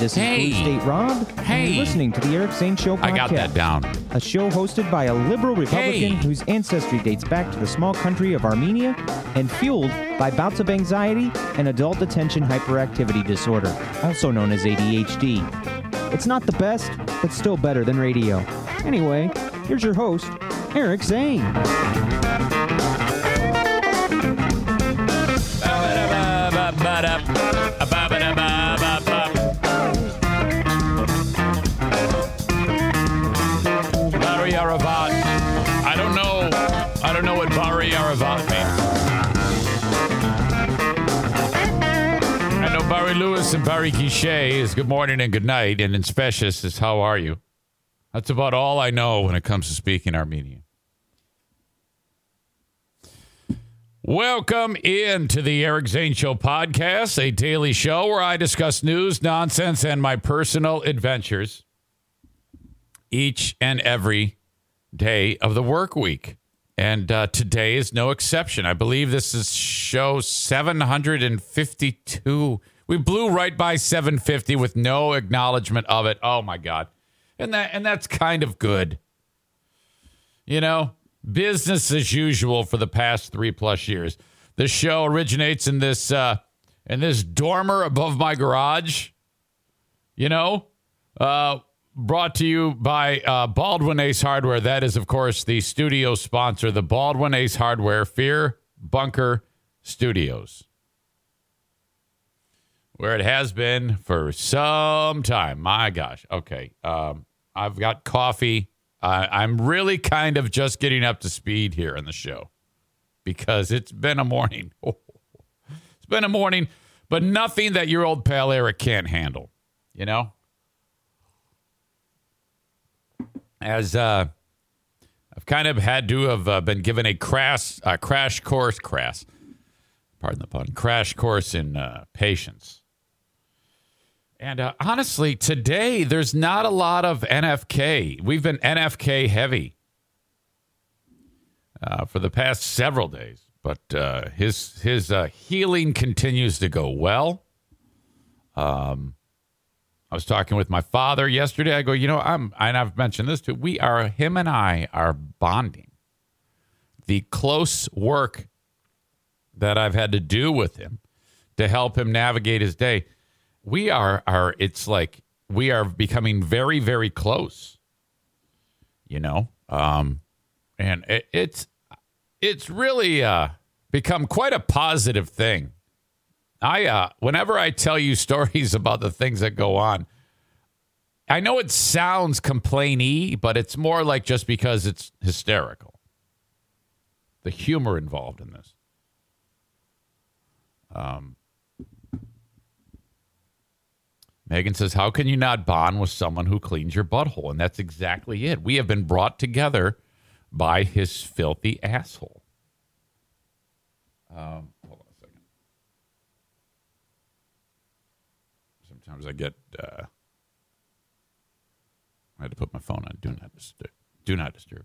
this Hey. is Blue State Rob. and Hey. you're listening to the Eric Zane Show podcast. I got that down. A show hosted by a liberal Republican Hey. whose ancestry dates back to the small country of Armenia and fueled by bouts of anxiety and adult attention hyperactivity disorder, also known as ADHD. It's not the best, but still better than radio. Anyway, here's your host, Eric Zane. Lewis and Barry Guichet is good morning and good night, and in Specious is how are you? That's about all I know when it comes to speaking Armenian. Welcome in to the Eric Zane Show podcast, a daily show where I discuss news, nonsense, and my personal adventures each and every day of the work week. And uh, today is no exception. I believe this is show 752. We blew right by 750 with no acknowledgement of it. Oh my God. And that and that's kind of good. You know, business as usual for the past three plus years. The show originates in this uh in this dormer above my garage. You know? Uh brought to you by uh, Baldwin Ace Hardware. That is, of course, the studio sponsor, the Baldwin Ace Hardware Fear Bunker Studios, where it has been for some time. My gosh. Okay. Um, I've got coffee. I'm really kind of just getting up to speed here in the show because it's been a morning. it's been a morning, but nothing that your old pal Eric can't handle, you know? as uh, I've kind of had to have uh, been given a crash crash course, crash, pardon the pun, crash course in uh, patience. And uh, honestly, today there's not a lot of NFK. We've been NFK heavy uh, for the past several days, but uh, his his uh, healing continues to go well. Um, I was talking with my father yesterday. I go, you know, I'm, and I've mentioned this too. We are, him and I are bonding. The close work that I've had to do with him to help him navigate his day, we are, are, it's like we are becoming very, very close, you know? Um, and it, it's, it's really, uh, become quite a positive thing. I uh whenever I tell you stories about the things that go on, I know it sounds complainy, but it's more like just because it's hysterical. The humor involved in this. Um Megan says, How can you not bond with someone who cleans your butthole? And that's exactly it. We have been brought together by his filthy asshole. Um, hold on a second. Sometimes I get. Uh, I had to put my phone on do not disturb. Do not disturb.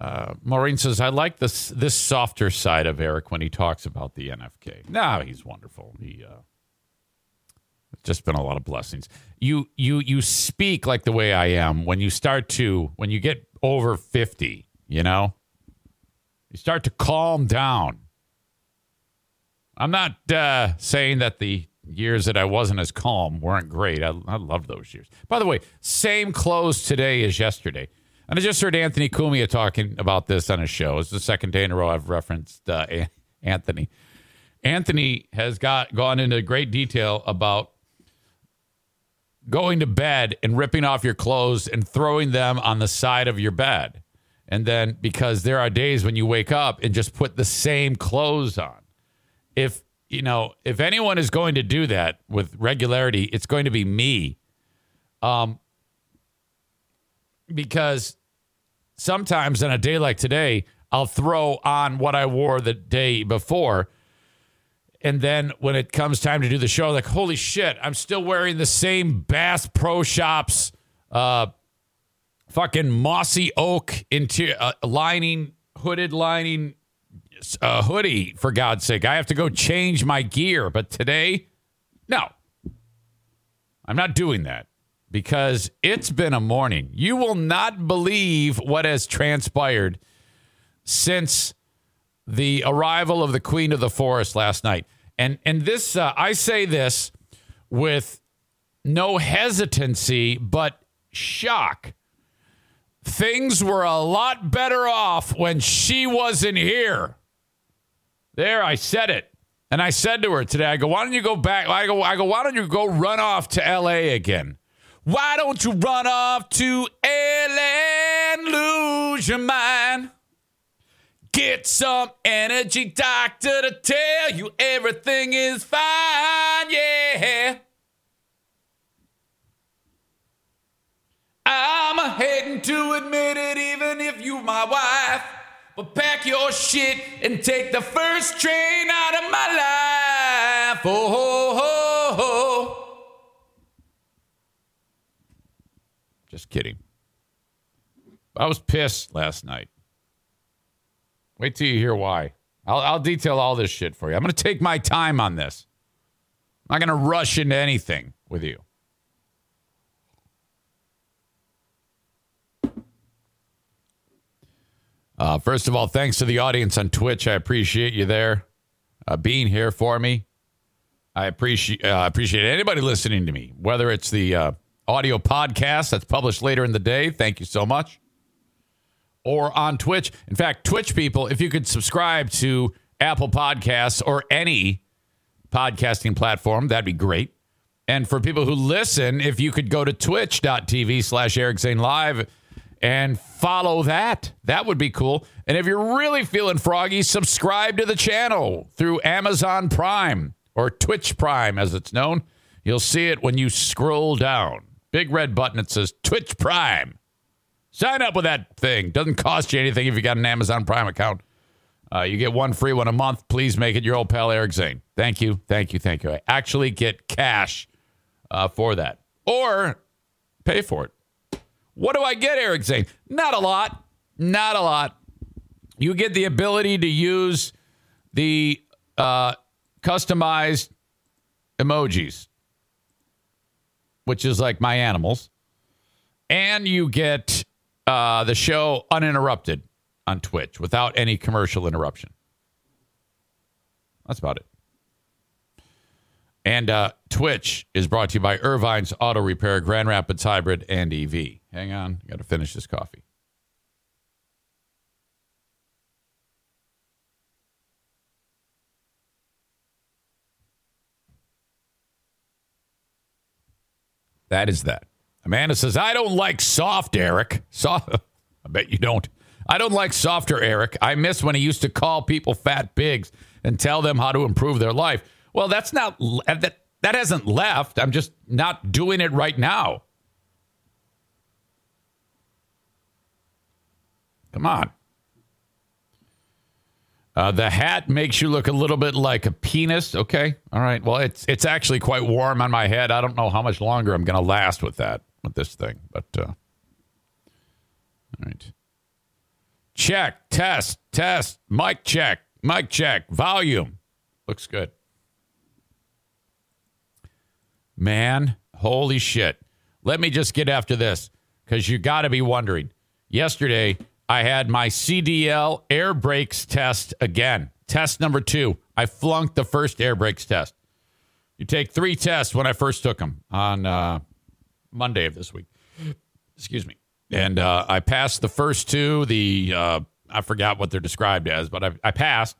Uh, Maureen says, "I like this this softer side of Eric when he talks about the NFK. No, he's wonderful. He uh, just been a lot of blessings. You you you speak like the way I am when you start to when you get over fifty. You know, you start to calm down. I'm not uh, saying that the years that I wasn't as calm weren't great. I, I love those years. By the way, same clothes today as yesterday. And I just heard Anthony Cumia talking about this on his show. It's the second day in a row I've referenced uh, Anthony. Anthony has got gone into great detail about going to bed and ripping off your clothes and throwing them on the side of your bed. And then because there are days when you wake up and just put the same clothes on. If you know, if anyone is going to do that with regularity, it's going to be me. Um because sometimes on a day like today, I'll throw on what I wore the day before. And then when it comes time to do the show, like, holy shit, I'm still wearing the same Bass Pro Shops uh, fucking mossy oak interior uh, lining, hooded lining uh, hoodie, for God's sake. I have to go change my gear. But today, no. I'm not doing that because it's been a morning. You will not believe what has transpired since the arrival of the Queen of the Forest last night. And and this uh, I say this with no hesitancy but shock. Things were a lot better off when she wasn't here. There, I said it. And I said to her today, I go, why don't you go back? I go, I go, why don't you go run off to LA again? Why don't you run off to LA and lose your mind? Get some energy doctor to tell you everything is fine, yeah. I'm hating to admit it, even if you my wife. But pack your shit and take the first train out of my life. Oh, ho, ho, ho. Just kidding. I was pissed last night. Wait till you hear why. I'll, I'll detail all this shit for you. I'm going to take my time on this. I'm not going to rush into anything with you. Uh, first of all, thanks to the audience on Twitch. I appreciate you there uh, being here for me. I appreciate uh, appreciate anybody listening to me, whether it's the uh, audio podcast that's published later in the day. Thank you so much. Or on Twitch. In fact, Twitch people, if you could subscribe to Apple Podcasts or any podcasting platform, that'd be great. And for people who listen, if you could go to twitch.tv slash Eric Zane Live and follow that. That would be cool. And if you're really feeling froggy, subscribe to the channel through Amazon Prime or Twitch Prime, as it's known. You'll see it when you scroll down. Big red button that says Twitch Prime. Sign up with that thing. Doesn't cost you anything if you got an Amazon Prime account. Uh, you get one free one a month. Please make it your old pal Eric Zane. Thank you, thank you, thank you. I actually get cash uh, for that, or pay for it. What do I get, Eric Zane? Not a lot. Not a lot. You get the ability to use the uh, customized emojis, which is like my animals. And you get uh, the show uninterrupted on Twitch without any commercial interruption. That's about it. And uh, Twitch is brought to you by Ervine's Auto Repair, Grand Rapids Hybrid, and EV. Hang on, got to finish this coffee. That is that. Amanda says, I don't like soft, Eric. Soft. I bet you don't. I don't like softer, Eric. I miss when he used to call people fat pigs and tell them how to improve their life. Well, that's not that that hasn't left. I'm just not doing it right now. Come on. Uh, the hat makes you look a little bit like a penis. Okay, all right. Well, it's it's actually quite warm on my head. I don't know how much longer I'm going to last with that with this thing, but uh, all right. Check, test, test, mic check, mic check, volume. Looks good. Man, holy shit. Let me just get after this because you got to be wondering. Yesterday, I had my CDL air brakes test again. Test number two. I flunked the first air brakes test. You take three tests when I first took them on uh, Monday of this week. Excuse me. And uh, I passed the first two. The uh, I forgot what they're described as, but I, I passed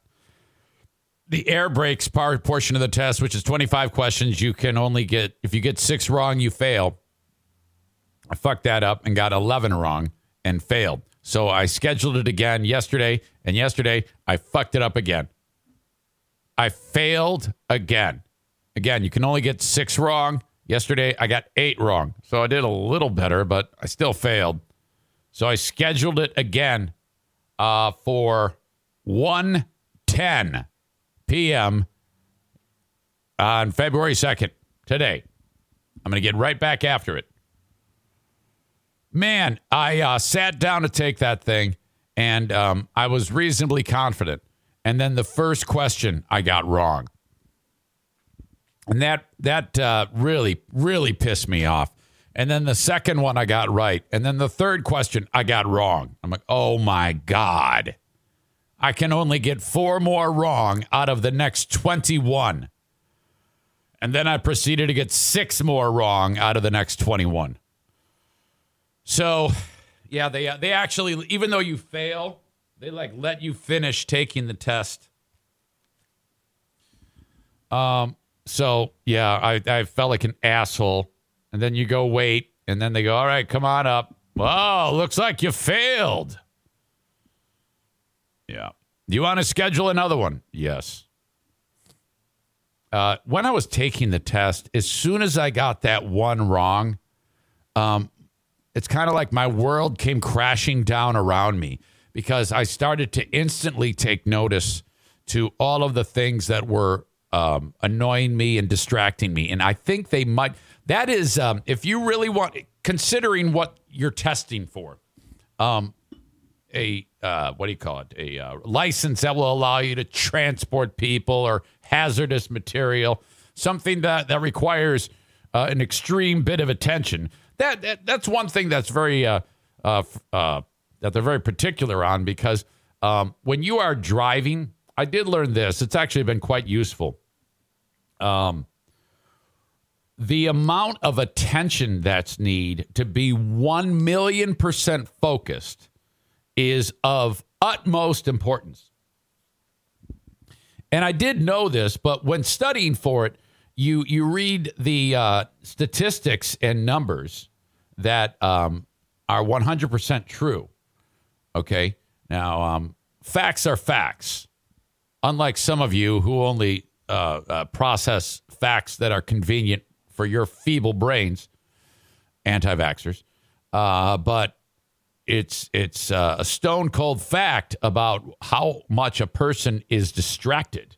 the air brakes part portion of the test, which is 25 questions. You can only get if you get six wrong, you fail. I fucked that up and got 11 wrong and failed. So I scheduled it again yesterday, and yesterday I fucked it up again. I failed again. Again, you can only get six wrong. Yesterday I got eight wrong. So I did a little better, but I still failed. So I scheduled it again uh, for 110 p.m. on February 2nd, today. I'm going to get right back after it. Man, I uh, sat down to take that thing and um, I was reasonably confident. And then the first question I got wrong. And that that uh, really really pissed me off. And then the second one I got right, and then the third question I got wrong. I'm like, oh my god, I can only get four more wrong out of the next 21. And then I proceeded to get six more wrong out of the next 21. So, yeah, they they actually even though you fail, they like let you finish taking the test. Um so, yeah, I I felt like an asshole. And then you go wait and then they go, "All right, come on up." Oh, looks like you failed. Yeah. Do you want to schedule another one? Yes. Uh, when I was taking the test, as soon as I got that one wrong, um, it's kind of like my world came crashing down around me because I started to instantly take notice to all of the things that were um, annoying me and distracting me. And I think they might, that is, um, if you really want, considering what you're testing for, um, a, uh, what do you call it? A uh, license that will allow you to transport people or hazardous material, something that, that requires uh, an extreme bit of attention that, that that's one thing that's very uh, uh, uh, that they're very particular on because um, when you are driving, I did learn this. It's actually been quite useful. Um, the amount of attention that's need to be one million percent focused is of utmost importance. And I did know this, but when studying for it, you you read the uh, statistics and numbers that um, are 100% true. Okay. Now, um, facts are facts. Unlike some of you who only uh, uh, process facts that are convenient for your feeble brains, anti vaxxers. Uh, but it's it's uh, a stone cold fact about how much a person is distracted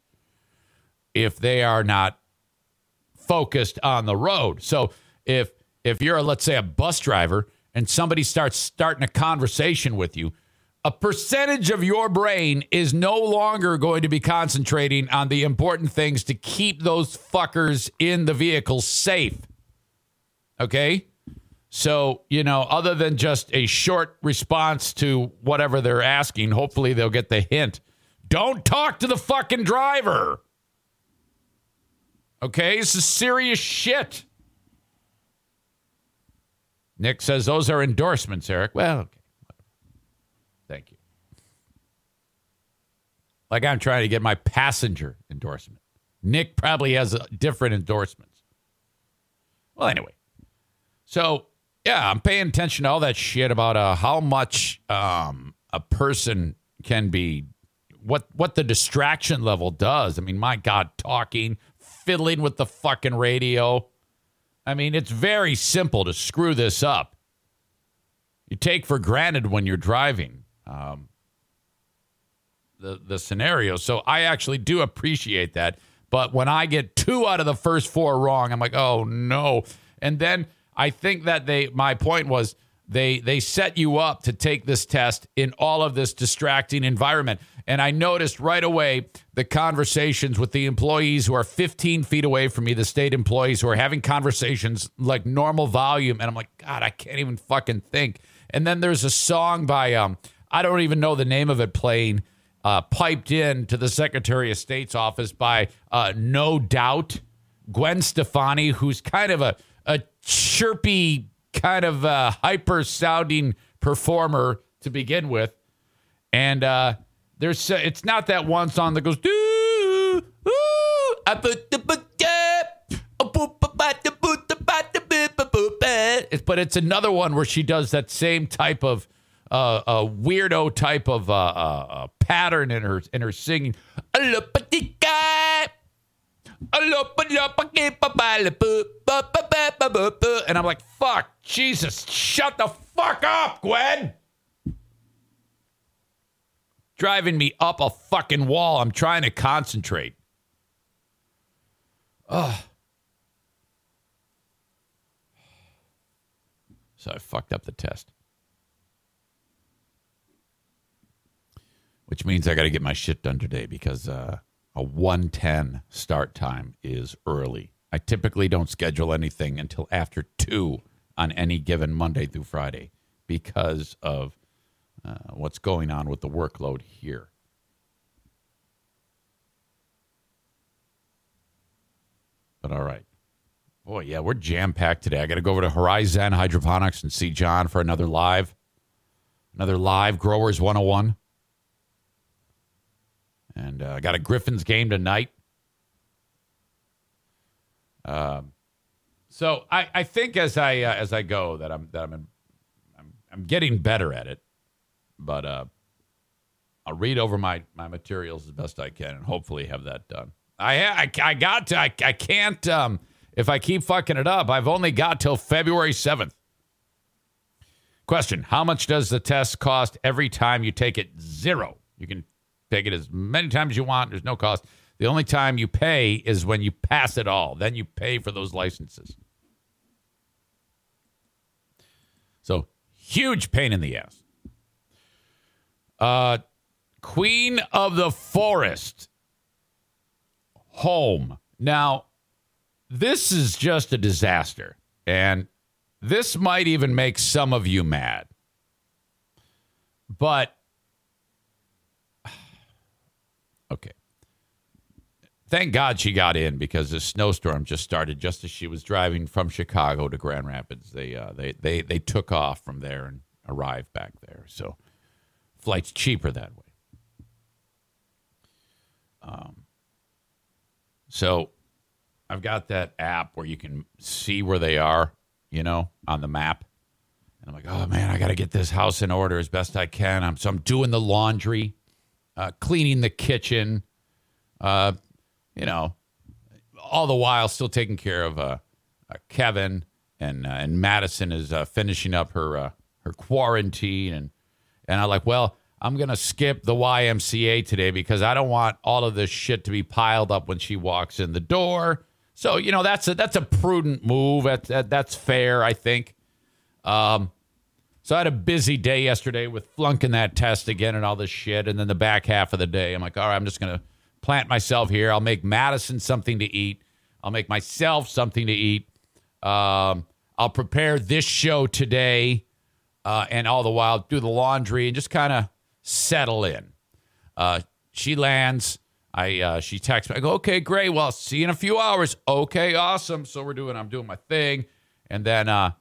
if they are not focused on the road. So if if you're, let's say, a bus driver and somebody starts starting a conversation with you, a percentage of your brain is no longer going to be concentrating on the important things to keep those fuckers in the vehicle safe. Okay? So, you know, other than just a short response to whatever they're asking, hopefully they'll get the hint. Don't talk to the fucking driver. Okay? This is serious shit. Nick says those are endorsements, Eric. Well, okay. Thank you. Like I'm trying to get my passenger endorsement. Nick probably has different endorsements. Well, anyway. So, yeah, I'm paying attention to all that shit about uh, how much um, a person can be, what what the distraction level does. I mean, my God, talking, fiddling with the fucking radio. I mean, it's very simple to screw this up. You take for granted when you're driving um, the the scenario. So I actually do appreciate that. But when I get two out of the first four wrong, I'm like, oh no. And then I think that they my point was they they set you up to take this test in all of this distracting environment. And I noticed right away the conversations with the employees who are 15 feet away from me, the state employees who are having conversations like normal volume. And I'm like, God, I can't even fucking think. And then there's a song by, um, I don't even know the name of it playing, uh, piped in to the Secretary of State's office by uh, No Doubt, Gwen Stefani, who's kind of a, a chirpy, kind of uh, hyper sounding performer to begin with. And, uh, there's uh, it's not that one song that goes doo ooh I put the but it's another one where she does that same type of uh, a weirdo type of uh, pattern in her in her singing. And I'm like, fuck, Jesus, shut the fuck up, Gwen driving me up a fucking wall. I'm trying to concentrate. Ugh. So I fucked up the test. Which means I got to get my shit done today because uh, a 110 start time is early. I typically don't schedule anything until after 2 on any given Monday through Friday because of uh, what's going on with the workload here. But all right. Boy, yeah, we're jam packed today. I got to go over to Horizen Hydroponics and see John for another live, another live Growers 101. And uh, I got a Griffins game tonight. Um, so I, I think as I uh, as I go that I'm that I'm, in, I'm I'm getting better at it, but uh, I'll read over my my materials as best I can and hopefully have that done. I I, I got to I, I can't um if I keep fucking it up. I've only got till February seventh. Question: How much does the test cost every time you take it? Zero. You can take it as many times as you want. There's no cost. The only time you pay is when you pass it all. Then you pay for those licenses. So huge pain in the ass. Uh, Queen of the Forest home. Now, this is just a disaster. And this might even make some of you mad. But, okay. Thank God she got in because the snowstorm just started just as she was driving from Chicago to Grand Rapids. They, uh, they, they, they took off from there and arrived back there. So, flight's cheaper that way. Um, so I've got that app where you can see where they are, you know, on the map. And I'm like, oh man, I got to get this house in order as best I can. I'm so I'm doing the laundry, uh, cleaning the kitchen, uh, you know, all the while still taking care of uh, uh Kevin and uh, and Madison is uh, finishing up her her quarantine and and I'm like, well, I'm to skip the YMCA today because I don't want all of this shit to be piled up when she walks in the door. So, you know, that's a, that's a prudent move. That, that, that's fair, I think. Um, so I had a busy day yesterday with flunking that test again and all this shit. And then the back half of the day, I'm like, all right, I'm just to plant myself here. I'll make Madison something to eat. I'll make myself something to eat. Um, I'll prepare this show today uh, and all the while do the laundry and just kind of settle in. Uh, she lands. I uh, she texts me. I go, okay, great. Well, see you in a few hours. Okay, awesome. So we're doing. I'm doing my thing, and then uh,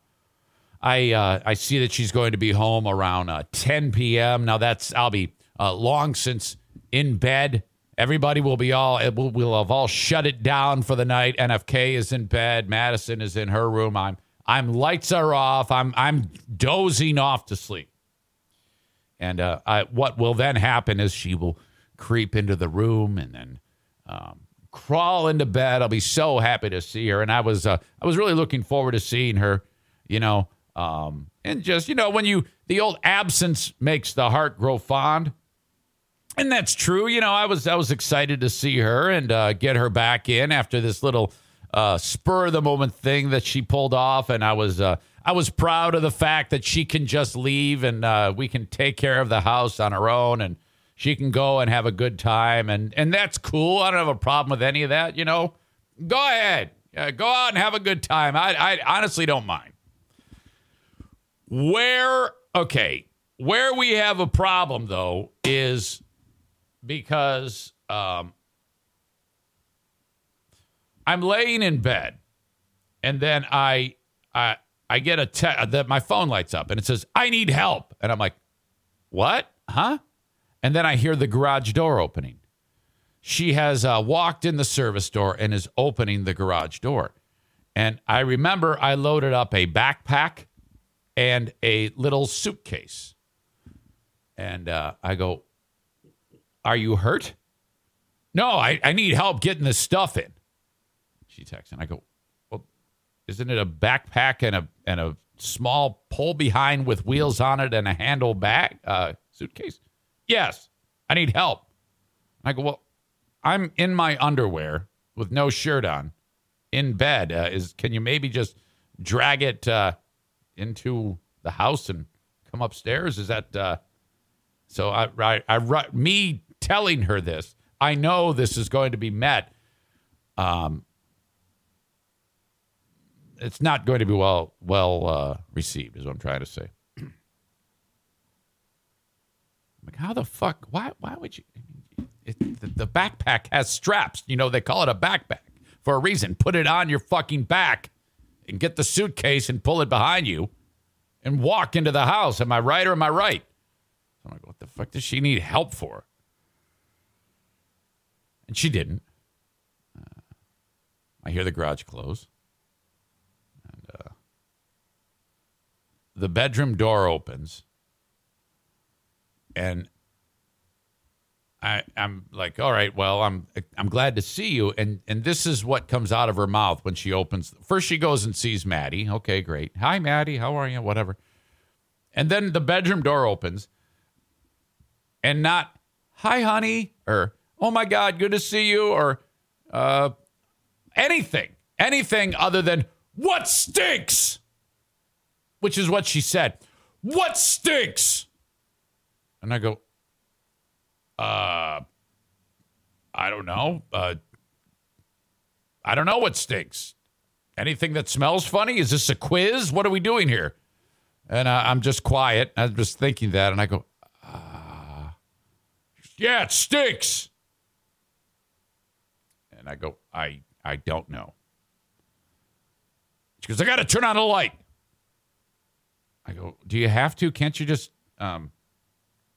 I uh, I see that she's going to be home around uh, 10 p.m. Now that's I'll be uh, long since in bed. Everybody will be all will we'll have all shut it down for the night. NFK is in bed. Madison is in her room. I'm I'm lights are off. I'm I'm dozing off to sleep. And uh, I, what will then happen is she will creep into the room and then um, crawl into bed. I'll be so happy to see her. And I was, uh, I was really looking forward to seeing her, you know, um, and just, you know, when you, the old absence makes the heart grow fond. And that's true. You know, I was, I was excited to see her and uh, get her back in after this little uh, spur of the moment thing that she pulled off. And I was, uh, I was proud of the fact that she can just leave and uh, we can take care of the house on her own and she can go and have a good time and and that's cool. I don't have a problem with any of that. You know, go ahead, go out and have a good time. I I honestly don't mind. Where okay, where we have a problem though is because um, I'm laying in bed and then I I I get a te- that my phone lights up and it says I need help, and I'm like, what? Huh? And then I hear the garage door opening. She has uh, walked in the service door and is opening the garage door. And I remember I loaded up a backpack and a little suitcase. And uh, I go, Are you hurt? No, I, I need help getting this stuff in. She texts, and I go, Well, isn't it a backpack and a and a small pull behind with wheels on it and a handle bag uh, suitcase? Yes, I need help. I go, well, I'm in my underwear with no shirt on, in bed. Uh, is can you maybe just drag it uh, into the house and come upstairs? Is that uh, so? I, I, I, me telling her this, I know this is going to be met um, it's not going to be well well uh, received, is what I'm trying to say. like, how the fuck? Why? Why would you? It, the, the backpack has straps. You know, they call it a backpack for a reason. Put it on your fucking back and get the suitcase and pull it behind you and walk into the house. Am I right or am I right? I'm like, what the fuck does she need help for? And she didn't. Uh, I hear the garage close. And uh, the bedroom door opens. And I, I'm like, all right, well, I'm I'm glad to see you. And and this is what comes out of her mouth when she opens. First, she goes and sees Maddie. Okay, great. Hi, Maddie. How are you? Whatever. And then the bedroom door opens, and not hi, honey, or oh my God, good to see you, or uh, anything, anything other than what stinks, which is what she said. What stinks? And I go, uh, I don't know. Uh, I don't know what stinks. Anything that smells funny? Is this a quiz? What are we doing here? And uh, I'm just quiet. I'm just thinking that, and I go, uh, yeah, it stinks. And I go, I I don't know. She goes, I got to turn on the light. I go, do you have to? Can't you just um,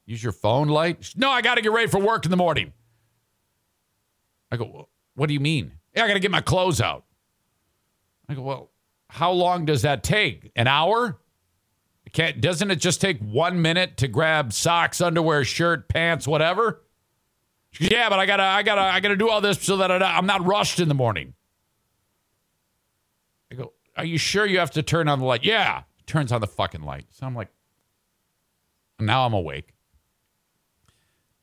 use your phone light? No, I got to get ready for work in the morning. I go, what do you mean? Yeah, I got to get my clothes out. I go, well, how long does that take? An hour? Can't, doesn't it just take one minute to grab socks, underwear, shirt, pants, whatever? Goes, yeah, but I gotta, I gotta, I gotta do all this so that I'm not rushed in the morning. I go, are you sure you have to turn on the light? Yeah, turns on the fucking light. So I'm like, now I'm awake.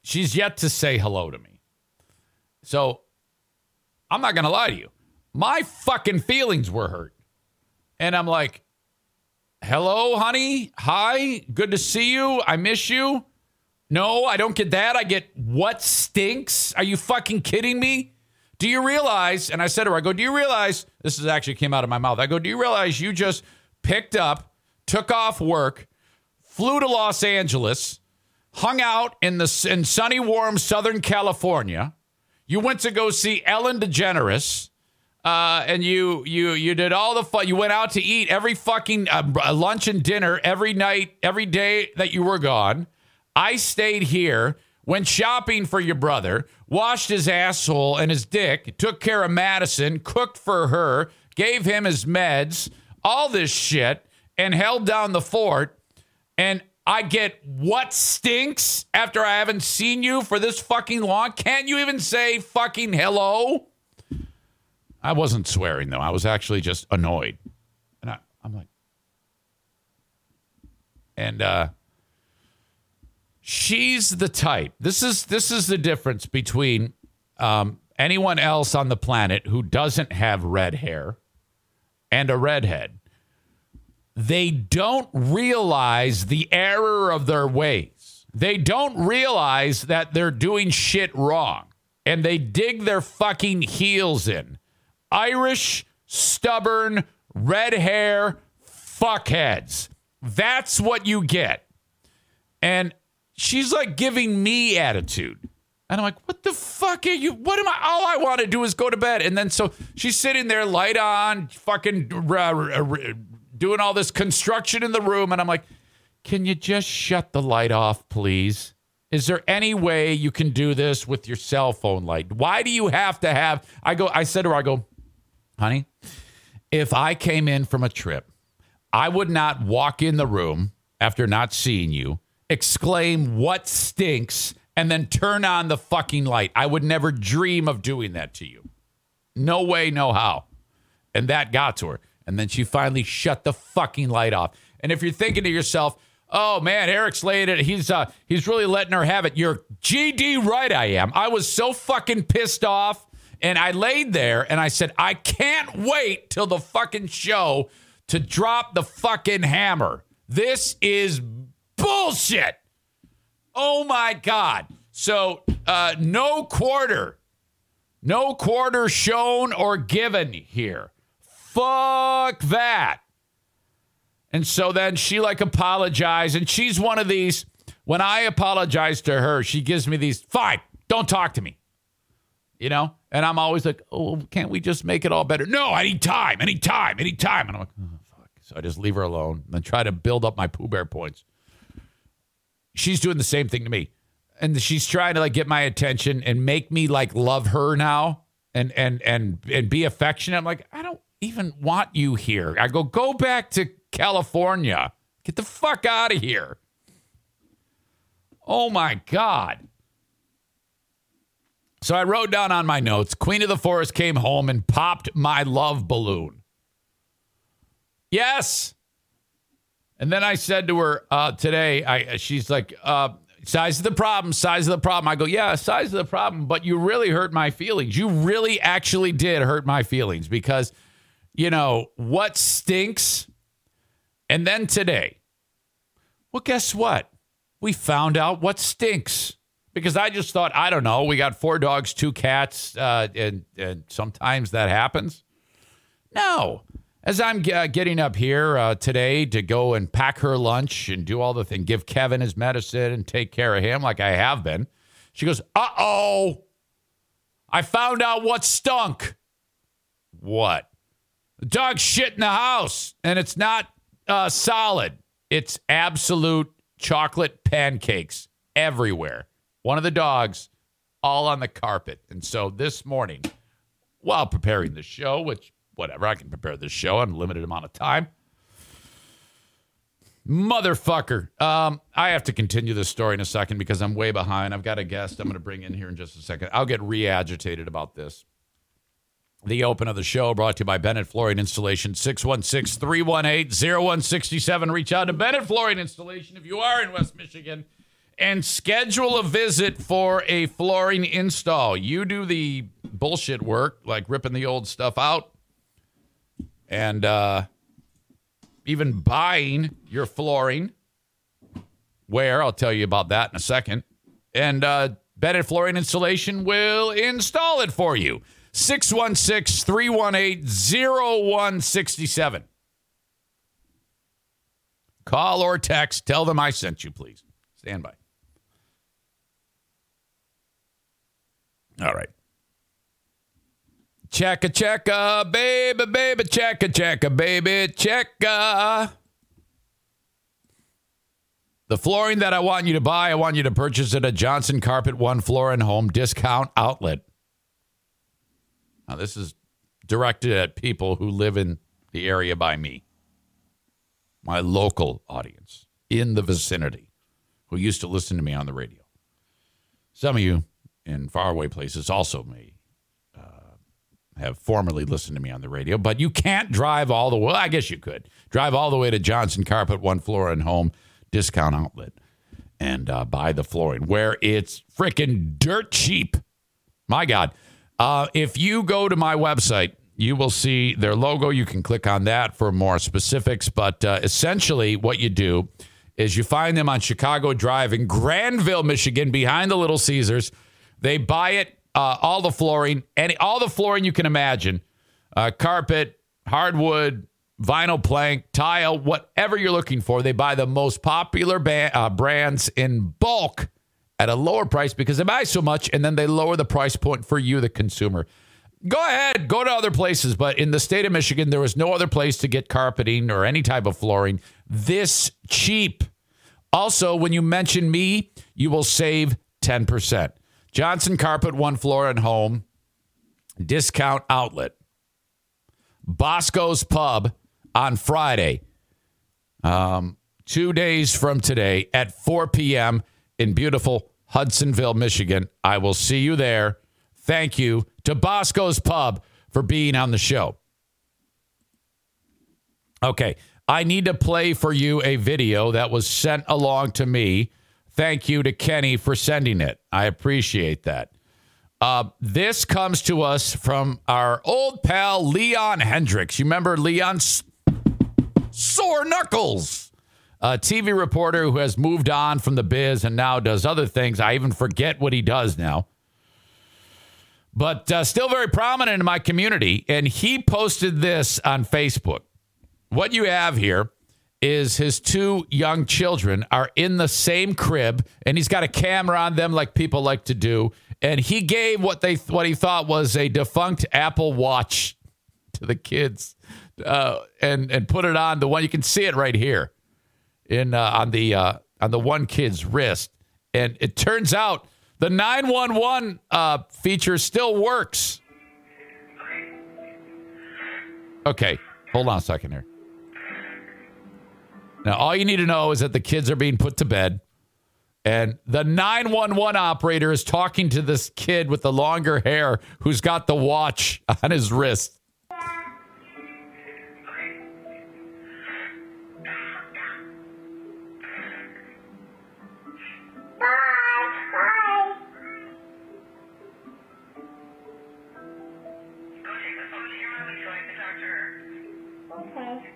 She's yet to say hello to me. So I'm not gonna lie to you. My fucking feelings were hurt. And I'm like, hello, honey. Hi. Good to see you. I miss you. No, I don't get that. I get what stinks. Are you fucking kidding me? Do you realize? And I said to her, I go, Do you realize? This is actually came out of my mouth. I go, Do you realize you just picked up, took off work, flew to Los Angeles, hung out in the in sunny, warm Southern California. You went to go see Ellen DeGeneres uh, and you you you did all the fun. You went out to eat every fucking uh, lunch and dinner every night, every day that you were gone. I stayed here, went shopping for your brother, washed his asshole and his dick, took care of Madison, cooked for her, gave him his meds, all this shit, and held down the fort. And I get what stinks after I haven't seen you for this fucking long. Can't you even say fucking hello? I wasn't swearing though. I was actually just annoyed. And I, I'm like, and uh, she's the type. This is this is the difference between um, anyone else on the planet who doesn't have red hair and a redhead. They don't realize the error of their ways. They don't realize that they're doing shit wrong. And they dig their fucking heels in. Irish, stubborn, red hair fuckheads. That's what you get. And she's like giving me attitude. And I'm like, what the fuck are you? What am I? All I want to do is go to bed. And then so she's sitting there, light on, fucking uh, doing all this construction in the room. And I'm like, can you just shut the light off, please? Is there any way you can do this with your cell phone light? Why do you have to have? I go, I said to her, I go, honey, if I came in from a trip, I would not walk in the room after not seeing you, exclaim, What stinks? and then turn on the fucking light. I would never dream of doing that to you. No way, no how. And that got to her. And then she finally shut the fucking light off. And if you're thinking to yourself, oh man, Eric's laying it, he's uh he's really letting her have it. You're GD right I am. I was so fucking pissed off and I laid there and I said, I can't wait till the fucking show to drop the fucking hammer. This is bullshit. Oh my God. So, uh, no quarter, no quarter shown or given here. fuck that. And so then she like apologized, and she's one of these. When I apologize to her, she gives me these, fine, don't talk to me. You know? And I'm always like, oh, can't we just make it all better? No, I need time, need time, need time. And I'm like, oh, fuck. So I just leave her alone and then try to build up my Pooh Bear points. She's doing the same thing to me. And she's trying to like get my attention and make me like love her now and and and and be affectionate. I'm like, I don't even want you here. I go, go back to California. Get the fuck out of here. Oh my God. So I wrote down on my notes Queen of the Forest came home and popped my love balloon. Yes. And then I said to her uh, today, I, she's like, uh, size of the problem, size of the problem. I go, yeah, size of the problem, but you really hurt my feelings. You really actually did hurt my feelings because, you know, what stinks? And then today, well, guess what? We found out what stinks because I just thought, I don't know, we got four dogs, two cats, uh, and, and sometimes that happens. No. As I'm uh, getting up here uh, today to go and pack her lunch and do all the thing, give Kevin his medicine and take care of him like I have been, she goes, Uh oh, I found out what stunk. What? Dog shit in the house, and it's not uh, solid. It's absolute chocolate pancakes everywhere. One of the dogs all on the carpet. And so this morning, while preparing the show, which whatever, I can prepare this show in a limited amount of time. Motherfucker. Um, I have to continue this story in a second because I'm way behind. I've got a guest I'm going to bring in here in just a second. I'll get re agitated about this. The open of the show brought to you by Bennett Flooring Installation, 616 318 0167. Reach out to Bennett Flooring Installation if you are in West Michigan and schedule a visit for a flooring install. You do the bullshit work, like ripping the old stuff out and uh, even buying your flooring. Where I'll tell you about that in a second. And uh, Bennett Flooring Installation will install it for you. 616 318 0167. Call or text. Tell them I sent you, please. Stand by. All right. Checka checka, baby, baby, checka checka, baby, checka. The flooring that I want you to buy, I want you to purchase at a Johnson Carpet One Floor and Home discount outlet. Now, this is directed at people who live in the area by me, my local audience in the vicinity who used to listen to me on the radio. Some of you in faraway places also may have formerly listened to me on the radio, but you can't drive all the way. Well, I guess you could drive all the way to Johnson Carpet, one floor and home discount outlet, and uh, buy the flooring where it's freaking dirt cheap. My God. Uh, if you go to my website, you will see their logo. You can click on that for more specifics. But uh, essentially, what you do is you find them on Chicago Drive in Grandville, Michigan, behind the Little Caesars. They buy it uh, all the flooring, any all the flooring you can imagine, uh, carpet, hardwood, vinyl plank, tile, whatever you're looking for. They buy the most popular uh, brands in bulk at a lower price because they buy so much, and then they lower the price point for you, the consumer. Go ahead, go to other places, but in the state of Michigan, there was no other place to get carpeting or any type of flooring this cheap. Also, when you mention me, you will save 10%. Johnson Carpet, one floor and home, discount outlet. Bosco's Pub on Friday, um, two days from today at 4 p.m. in beautiful Hudsonville, Michigan. I will see you there. Thank you to Bosco's Pub for being on the show. Okay, I need to play for you a video that was sent along to me Thank you to Kenny for sending it. I appreciate that. Uh, this comes to us from our old pal Leon Hendrix. You remember Leon's sore knuckles, a TV reporter who has moved on from the biz and now does other things. I even forget what he does now. but uh, still very prominent in my community. And he posted this on Facebook. What you have here is his two young children are in the same crib, and he's got a camera on them, like people like to do. And he gave what they what he thought was a defunct Apple Watch to the kids, uh, and and put it on the one you can see it right here, in uh, on the uh, on the one kid's wrist. And it turns out the 911 uh, feature still works. Okay, hold on a second here. Now, all you need to know is that the kids are being put to bed, and the 911 operator is talking to this kid with the longer hair who's got the watch on his wrist.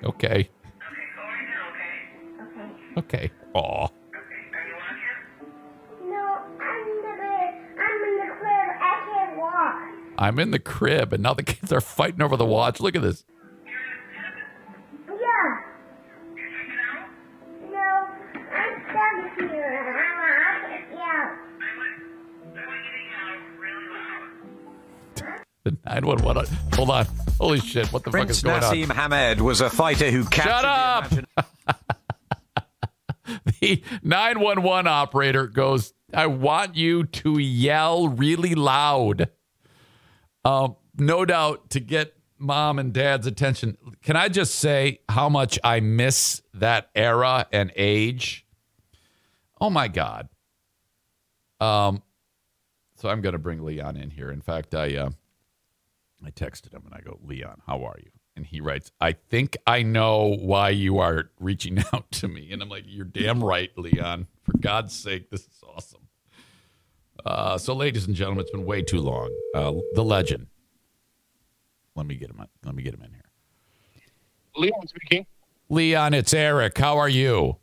Okay. Okay. Aw. No, I'm in the bed. I'm in the crib. I can't walk. I'm in the crib, and now the kids are fighting over the watch. Look at this. Yeah. No, I'm stuck here. I'm out. Yeah. The 911. Hold on. Holy shit. What the fuck is Prince going Naseem Hamed was a fighter who captured Shut the up! The 911 operator goes, I want you to yell really loud. Um, no doubt to get mom and dad's attention. Can I just say how much I miss that era and age? Oh my God. Um, so I'm going to bring Leon in here. In fact, I uh, I texted him and I go, Leon, how are you? And he writes, I think I know why you are reaching out to me. And I'm like, You're damn right, Leon. For God's sake, this is awesome. Uh, so, ladies and gentlemen, it's been way too long. Uh, the legend. Let me get him. Let me get him in here. Leon speaking. Leon, it's Eric. How are you?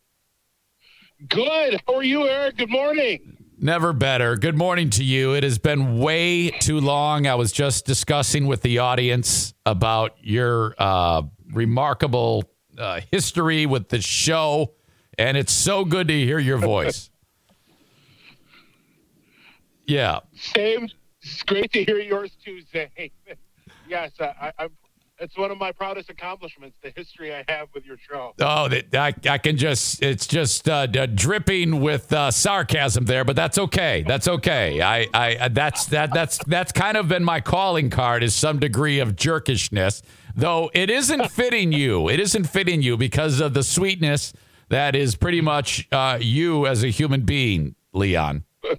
Good. How are you, Eric? Good morning. Never better. Good morning to you. It has been way too long. I was just discussing with the audience about your uh, remarkable uh, history with the show, and it's so good to hear your voice. Yeah. Same. It's great to hear yours too, Zane. yes, I, I'm. It's one of my proudest accomplishments. The history I have with your show. Oh, that I, I can just it's just uh, d- dripping with uh, sarcasm there, but that's okay. That's okay. I, I that's that that's that's kind of been my calling card is some degree of jerkishness, though it isn't fitting you. It isn't fitting you because of the sweetness that is pretty much uh, you as a human being, Leon.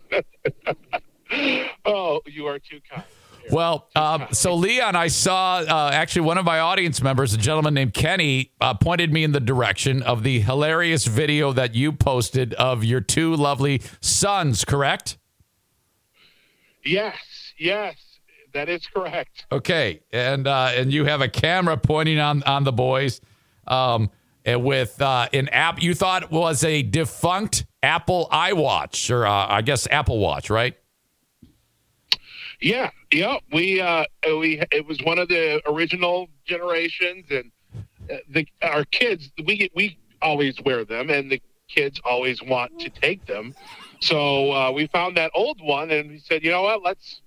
Oh, you are too kind. Well, um, so Leon, I saw uh, actually one of my audience members, a gentleman named Kenny, uh, pointed me in the direction of the hilarious video that you posted of your two lovely sons. Correct? Yes, yes, that is correct. Okay, and uh, and you have a camera pointing on on the boys, um, and with uh, an app you thought was a defunct Apple iWatch or uh, I guess Apple Watch, right? Yeah, yeah. We uh, we it was one of the original generations, and uh, the our kids we we always wear them, and the kids always want to take them. So uh, we found that old one, and we said, you know what? Let's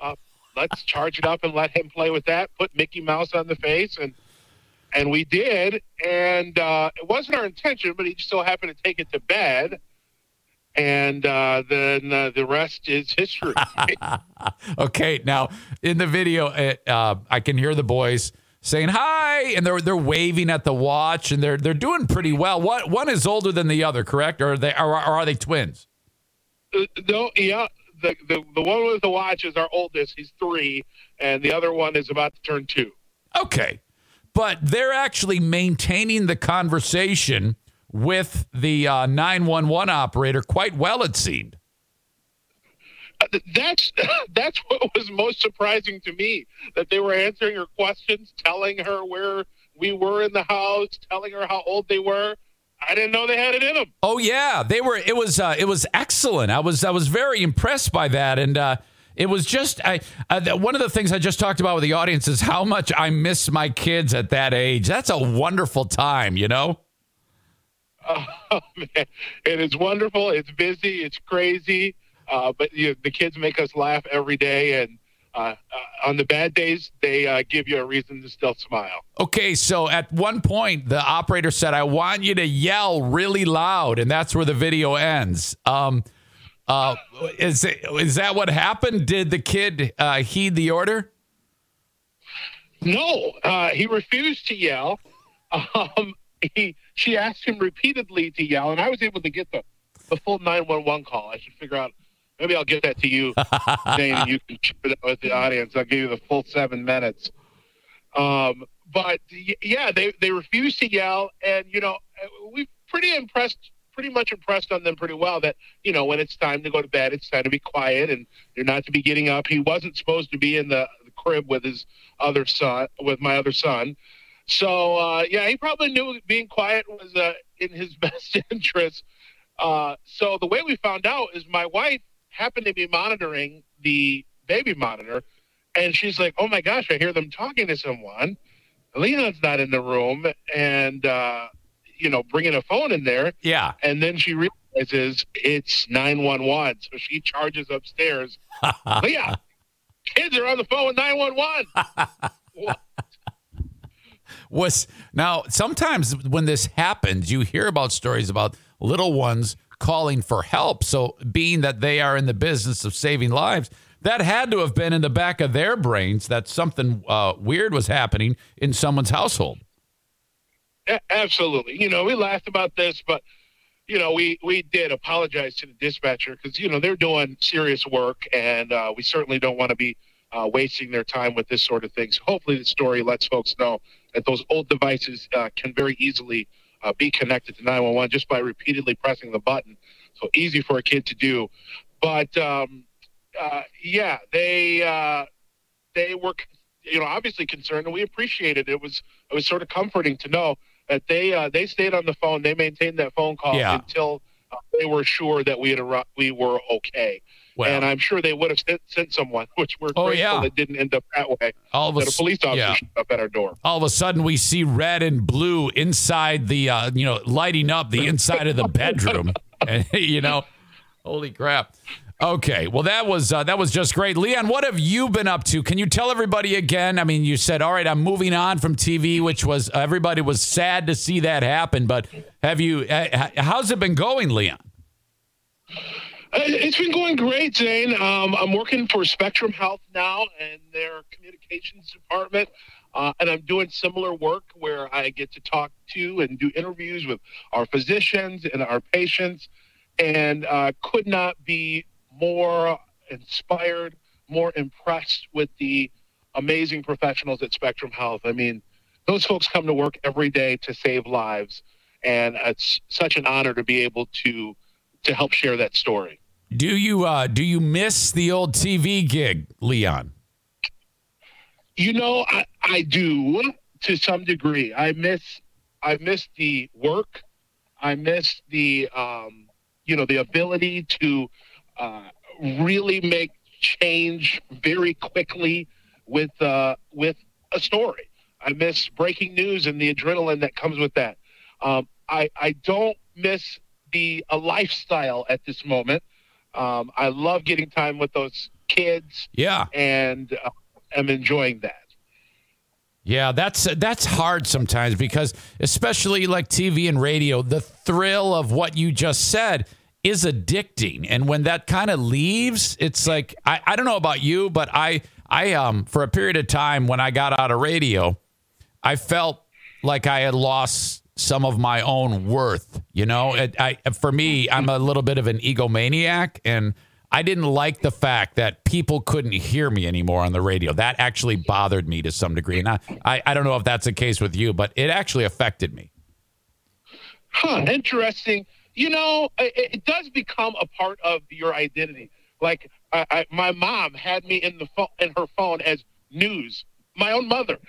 uh, let's charge it up and let him play with that. Put Mickey Mouse on the face, and and we did. And uh, it wasn't our intention, but he just so happened to take it to bed. And uh, then uh, the rest is history. Okay, now in the video, uh, uh, I can hear the boys saying hi, and they're they're waving at the watch, and they're they're doing pretty well. What one is older than the other, correct? Or are they or, or are they twins? Uh, no, yeah. The, the the one with the watch is our oldest. He's three, and the other one is about to turn two. Okay, but they're actually maintaining the conversation with the uh, nine one one operator quite well. It seemed. Uh, That's that's what was most surprising to me that they were answering her questions, telling her where we were in the house, telling her how old they were. I didn't know they had it in them. Oh yeah, they were. It was. Uh, it was excellent. I was. I was very impressed by that, and uh, It was just I. Uh, one of the things I just talked about with the audience is how much I miss my kids at that age. That's a wonderful time, you know. Oh, man. It is wonderful. It's busy. It's crazy. Uh, but you know, the kids make us laugh every day. And uh, uh, on the bad days, they uh, give you a reason to still smile. Okay, so at one point, the operator said, "I want you to yell really loud," and that's where the video ends. Um, uh, is it, is that what happened? Did the kid uh, heed the order? No, uh, he refused to yell. Um, he she asked him repeatedly to yell, and I was able to get the the full nine one one call. I should figure out. Maybe I'll get that to you, Dane, and you can share it with the audience. I'll give you the full seven minutes. Um, but yeah, they they refused to yell, and you know we pretty impressed, pretty much impressed on them pretty well. That you know when it's time to go to bed, it's time to be quiet, and you're not to be getting up. He wasn't supposed to be in the, the crib with his other son, with my other son. So uh, yeah, he probably knew being quiet was uh, in his best interest. Uh, so the way we found out is my wife happened to be monitoring the baby monitor, and she's like, "Oh my gosh, I hear them talking to someone." Lena's not in the room, and uh, you know, bringing a phone in there, Yeah. and then she realizes it's nine one one. So she charges upstairs. Leon, kids are on the phone with nine one one. was now sometimes when this happens you hear about stories about little ones calling for help so being that they are in the business of saving lives that had to have been in the back of their brains that something uh, weird was happening in someone's household Absolutely. You know, we laughed about this, but you know, we we did apologize to the dispatcher because you know they're doing serious work, and uh, we certainly don't want to be uh, wasting their time with this sort of thing. So hopefully, the story lets folks know that those old devices uh, can very easily uh, be connected to 911 just by repeatedly pressing the button. So easy for a kid to do. But um, uh, yeah, they uh, they were you know obviously concerned, and we appreciated it. It was it was sort of comforting to know that they uh, they stayed on the phone. They maintained that phone call Yeah. until uh, they were sure that we had we were okay. Well- and I'm sure they would have sent, sent someone, which we're Oh, grateful yeah. that didn't end up that way. all of a a police officer yeah. up at our door. all of a sudden we see red and blue inside the uh, you know lighting up the inside of the bedroom and you know holy crap okay well that was uh, that was just great leon what have you been up to can you tell everybody again i mean you said all right i'm moving on from tv which was everybody was sad to see that happen but have you uh, how's it been going leon It's been going great, Zane. Um, I'm working for Spectrum Health now and their communications department. Uh, and I'm doing similar work where I get to talk to and do interviews with our physicians and our patients, and uh, could not be more inspired, more impressed with the amazing professionals at Spectrum Health. I mean, those folks come to work every day to save lives, and it's such an honor to be able to to help share that story. Do you uh, do you miss the old tv gig leon You know, I, I do to some degree. I miss I miss the work. I miss the um, you know the ability to uh, really make change very quickly with uh, with a story. I miss breaking news and the adrenaline that comes with that. Um, I I don't miss the a lifestyle at this moment. Um, I love getting time with those kids yeah and uh, am enjoying that. Yeah, that's that's hard sometimes because especially like TV and radio, the thrill of what you just said is addicting. And when that kind of leaves, it's like I, I don't know about you, but I I um for a period of time when I got out of radio, I felt like I had lost some of my own worth. You know, it, I for me, I'm a little bit of an egomaniac, and I didn't like the fact that people couldn't hear me anymore on the radio. That actually bothered me to some degree, and I I, I don't know if that's the case with you, but it actually affected me. Huh, interesting. You know, it, it does become a part of your identity. Like I, I, my mom had me in the phone in her phone as news. My own mother.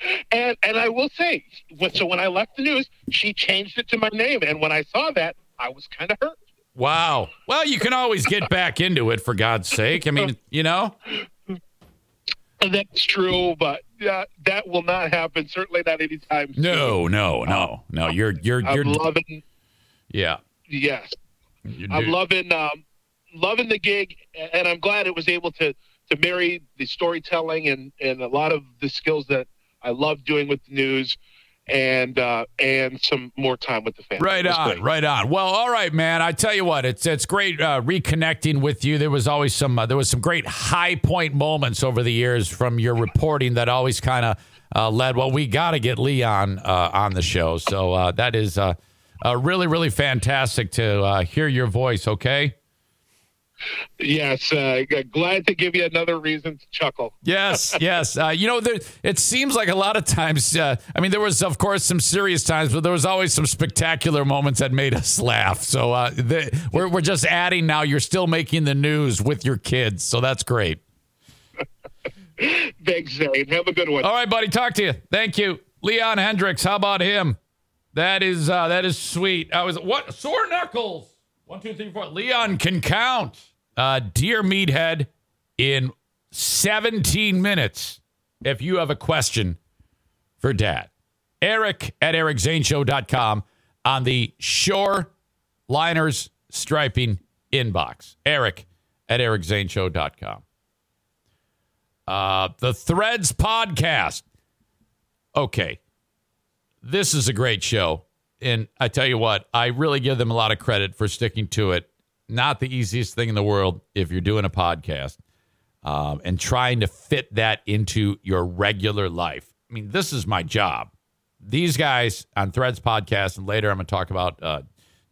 That was- in her phone. and and I will say, so when I left the news, she changed it to my name, and when I saw that, I was kind of hurt. Wow. Well, you can always get back into it for God's sake. I mean, you know. That's true, but uh, that will not happen. Certainly not anytime soon. No, no, no, no. You're you're you're I'm loving. yeah. Yes, I'm loving um, loving the gig, and I'm glad it was able to to marry the storytelling and and a lot of the skills that I love doing with the news, and uh, and some more time with the family. Right on, great. right on. Well, all right, man. I tell you what, it's it's great uh, reconnecting with you. There was always some uh, there was some great high point moments over the years from your reporting that always kind of uh, led. Well, we got to get Leon uh, on the show, so uh, that is uh, uh, really really fantastic to uh, hear your voice. Okay. Yes, uh, glad to give you another reason to chuckle. Yes, yes. Uh, you know, there, it seems like a lot of times. Uh, I mean, there was, of course, some serious times, but there was always some spectacular moments that made us laugh. So uh, the, we're we're just adding now. You're still making the news with your kids, so that's great. Thanks, Zane. Have a good one. All right, buddy. Talk to you. Thank you, Leon Hendrix. How about him? That is uh, that is sweet. I was what sore knuckles. One, two, three, four. Leon can count. Uh, dear meathead, in 17 minutes, if you have a question for Dad, Eric at ericzaneshow.com on the Shore Liners Striping inbox. Eric at ericzaneshow.com. Uh, the Threads podcast. Okay. This is a great show. And I tell you what, I really give them a lot of credit for sticking to it. Not the easiest thing in the world if you're doing a podcast um, and trying to fit that into your regular life. I mean, this is my job. These guys on Threads podcast, and later I'm going to talk about uh,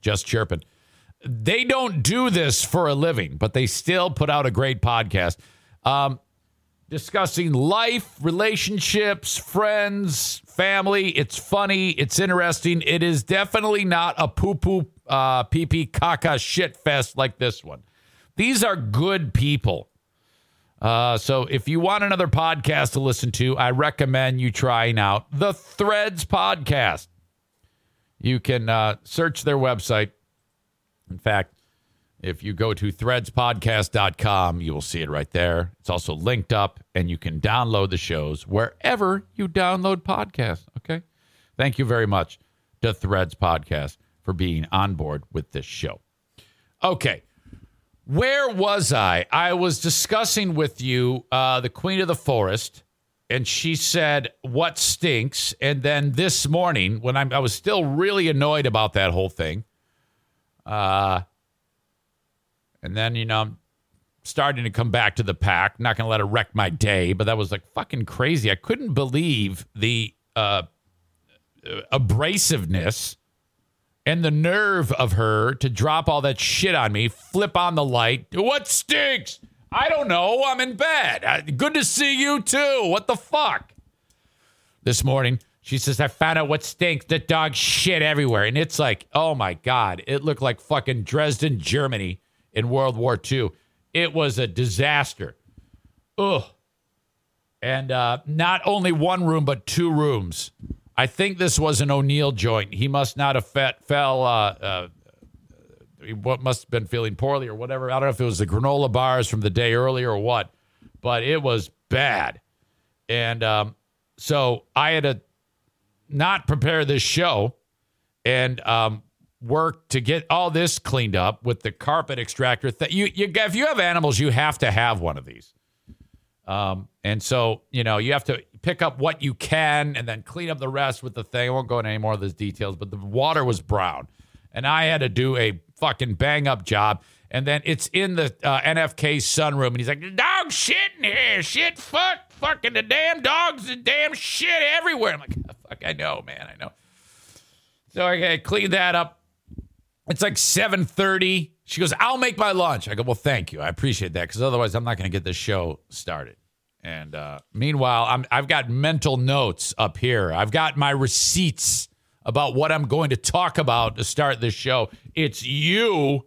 Just Chirping. They don't do this for a living, but they still put out a great podcast. Um, discussing life, relationships, friends, family. It's funny. It's interesting. It is definitely not a poo poo, uh, pee pee caca shit fest like this one. These are good people. Uh, so if you want another podcast to listen to, I recommend you trying out the Threads podcast. You can uh, search their website. In fact, if you go to threadspodcast.com, you will see it right there. It's also linked up, and you can download the shows wherever you download podcasts. Okay. Thank you very much to Threads Podcast for being on board with this show. Okay. Where was I? I was discussing with you uh, the Queen of the Forest, and she said, What stinks? And then this morning, when I'm, I was still really annoyed about that whole thing, uh, and then, you know, I'm starting to come back to the pack. Not going to let it wreck my day, but that was like fucking crazy. I couldn't believe the uh, abrasiveness and the nerve of her to drop all that shit on me, flip on the light. What stinks? I don't know. I'm in bed. Uh, Good to see you too. What the fuck? This morning, she says, I found out what stinks. The dog shit everywhere. And it's like, oh my God. It looked like fucking Dresden, Germany in World War II. It was a disaster. Ugh. And uh, not only one room, but two rooms. I think this was an O'Neill joint. He must not have fell, uh, uh, he must have been feeling poorly or whatever. I don't know if it was the granola bars from the day earlier or what, but it was bad. And um, so I had to not prepare this show and um, work to get all this cleaned up with the carpet extractor. Th- you, you, if you have animals, you have to have one of these. Um, and so, you know, you have to pick up what you can and then clean up the rest with the thing. I won't go into any more of those details, but the water was brown. And I had to do a fucking bang up job. And then it's in the uh, NFK sunroom. And he's like, dog shit in here. Shit, fuck, fucking the damn dogs, the damn shit everywhere. I'm like, fuck, I know, man, I know. So I, I cleaned that up. It's like 7:30. She goes, "I'll make my lunch." I go, "Well, thank you. I appreciate that because otherwise I'm not going to get this show started." And uh, meanwhile, I'm I've got mental notes up here. I've got my receipts about what I'm going to talk about to start this show. It's you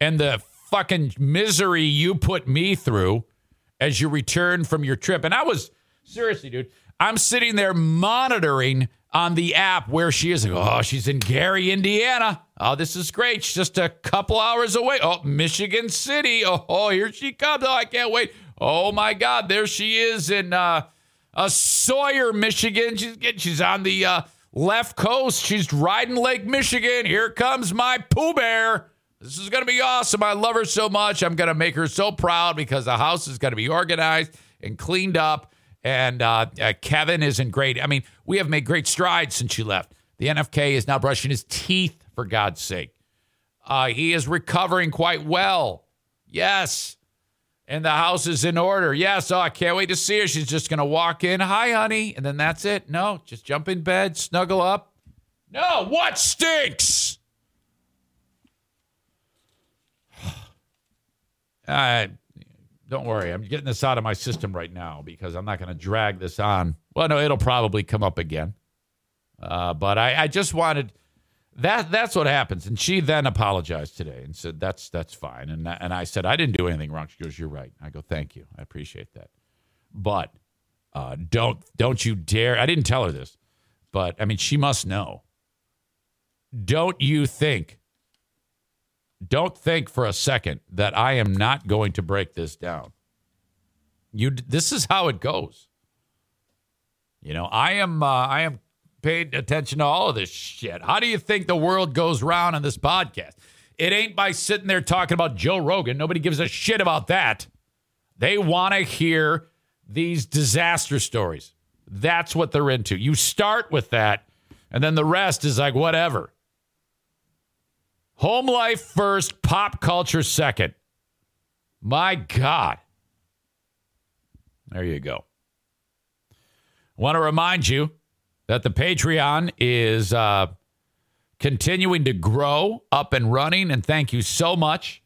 and the fucking misery you put me through as you return from your trip. And I was seriously, dude. I'm sitting there monitoring on the app where she is. Oh, she's in Gary, Indiana. Oh, this is great. She's just a couple hours away. Oh, Michigan City. Oh, oh here she comes. Oh, I can't wait. Oh my God, there she is in uh, uh Sawyer, Michigan. She's she's on the uh, left coast. She's riding Lake Michigan. Here comes my Pooh Bear. This is to be awesome. I love her so much. I'm to make her so proud because the house is to be organized and cleaned up. And uh, uh, Kevin isn't great. I mean, we have made great strides since you left. The NFK is now brushing his teeth, for God's sake. Uh, he is recovering quite well. Yes. And the house is in order. Yes. Oh, I can't wait to see her. She's just going to walk in. Hi, honey. And then that's it. No, just jump in bed, snuggle up. No, what stinks? Uh, don't worry. I'm getting this out of my system right now because I'm not going to drag this on. Well, no, it'll probably come up again. Uh, but I, I just wanted that. That's what happens. And she then apologized today and said that's that's fine. And and I said I didn't do anything wrong. She goes, "You're right." I go, "Thank you. I appreciate that." But uh, don't don't you dare. I didn't tell her this, but I mean she must know. Don't you think don't think for a second that I am not going to break this down. You, this is how it goes. You know, I am, uh, I am paying attention to all of this shit. How do you think the world goes round on this podcast? It ain't by sitting there talking about Joe Rogan. Nobody gives a shit about that. They want to hear these disaster stories. That's what they're into. You start with that, and then the rest is like whatever. Home life first, pop culture second. My God. There you go. Want to remind you that the Patreon is uh, continuing to grow, up and running, and thank you so much.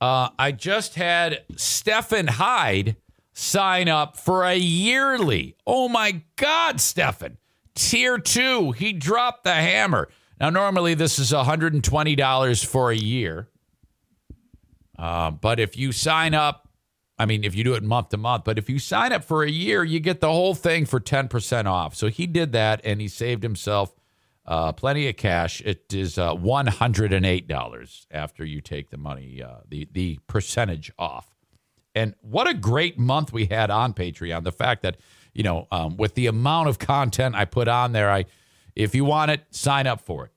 Uh, I just had Stefan Hyde sign up for a yearly. Oh my God, Stefan. Tier two. He dropped the hammer. Now, normally this is $120 for a year. Uh, but if you sign up, I mean, if you do it month to month, but if you sign up for a year, you get the whole thing for 10% off. So he did that and he saved himself uh, plenty of cash. It is uh, $108 after you take the money, uh, the, the percentage off. And what a great month we had on Patreon. The fact that, you know, um, with the amount of content I put on there, I, if you want it, sign up for it.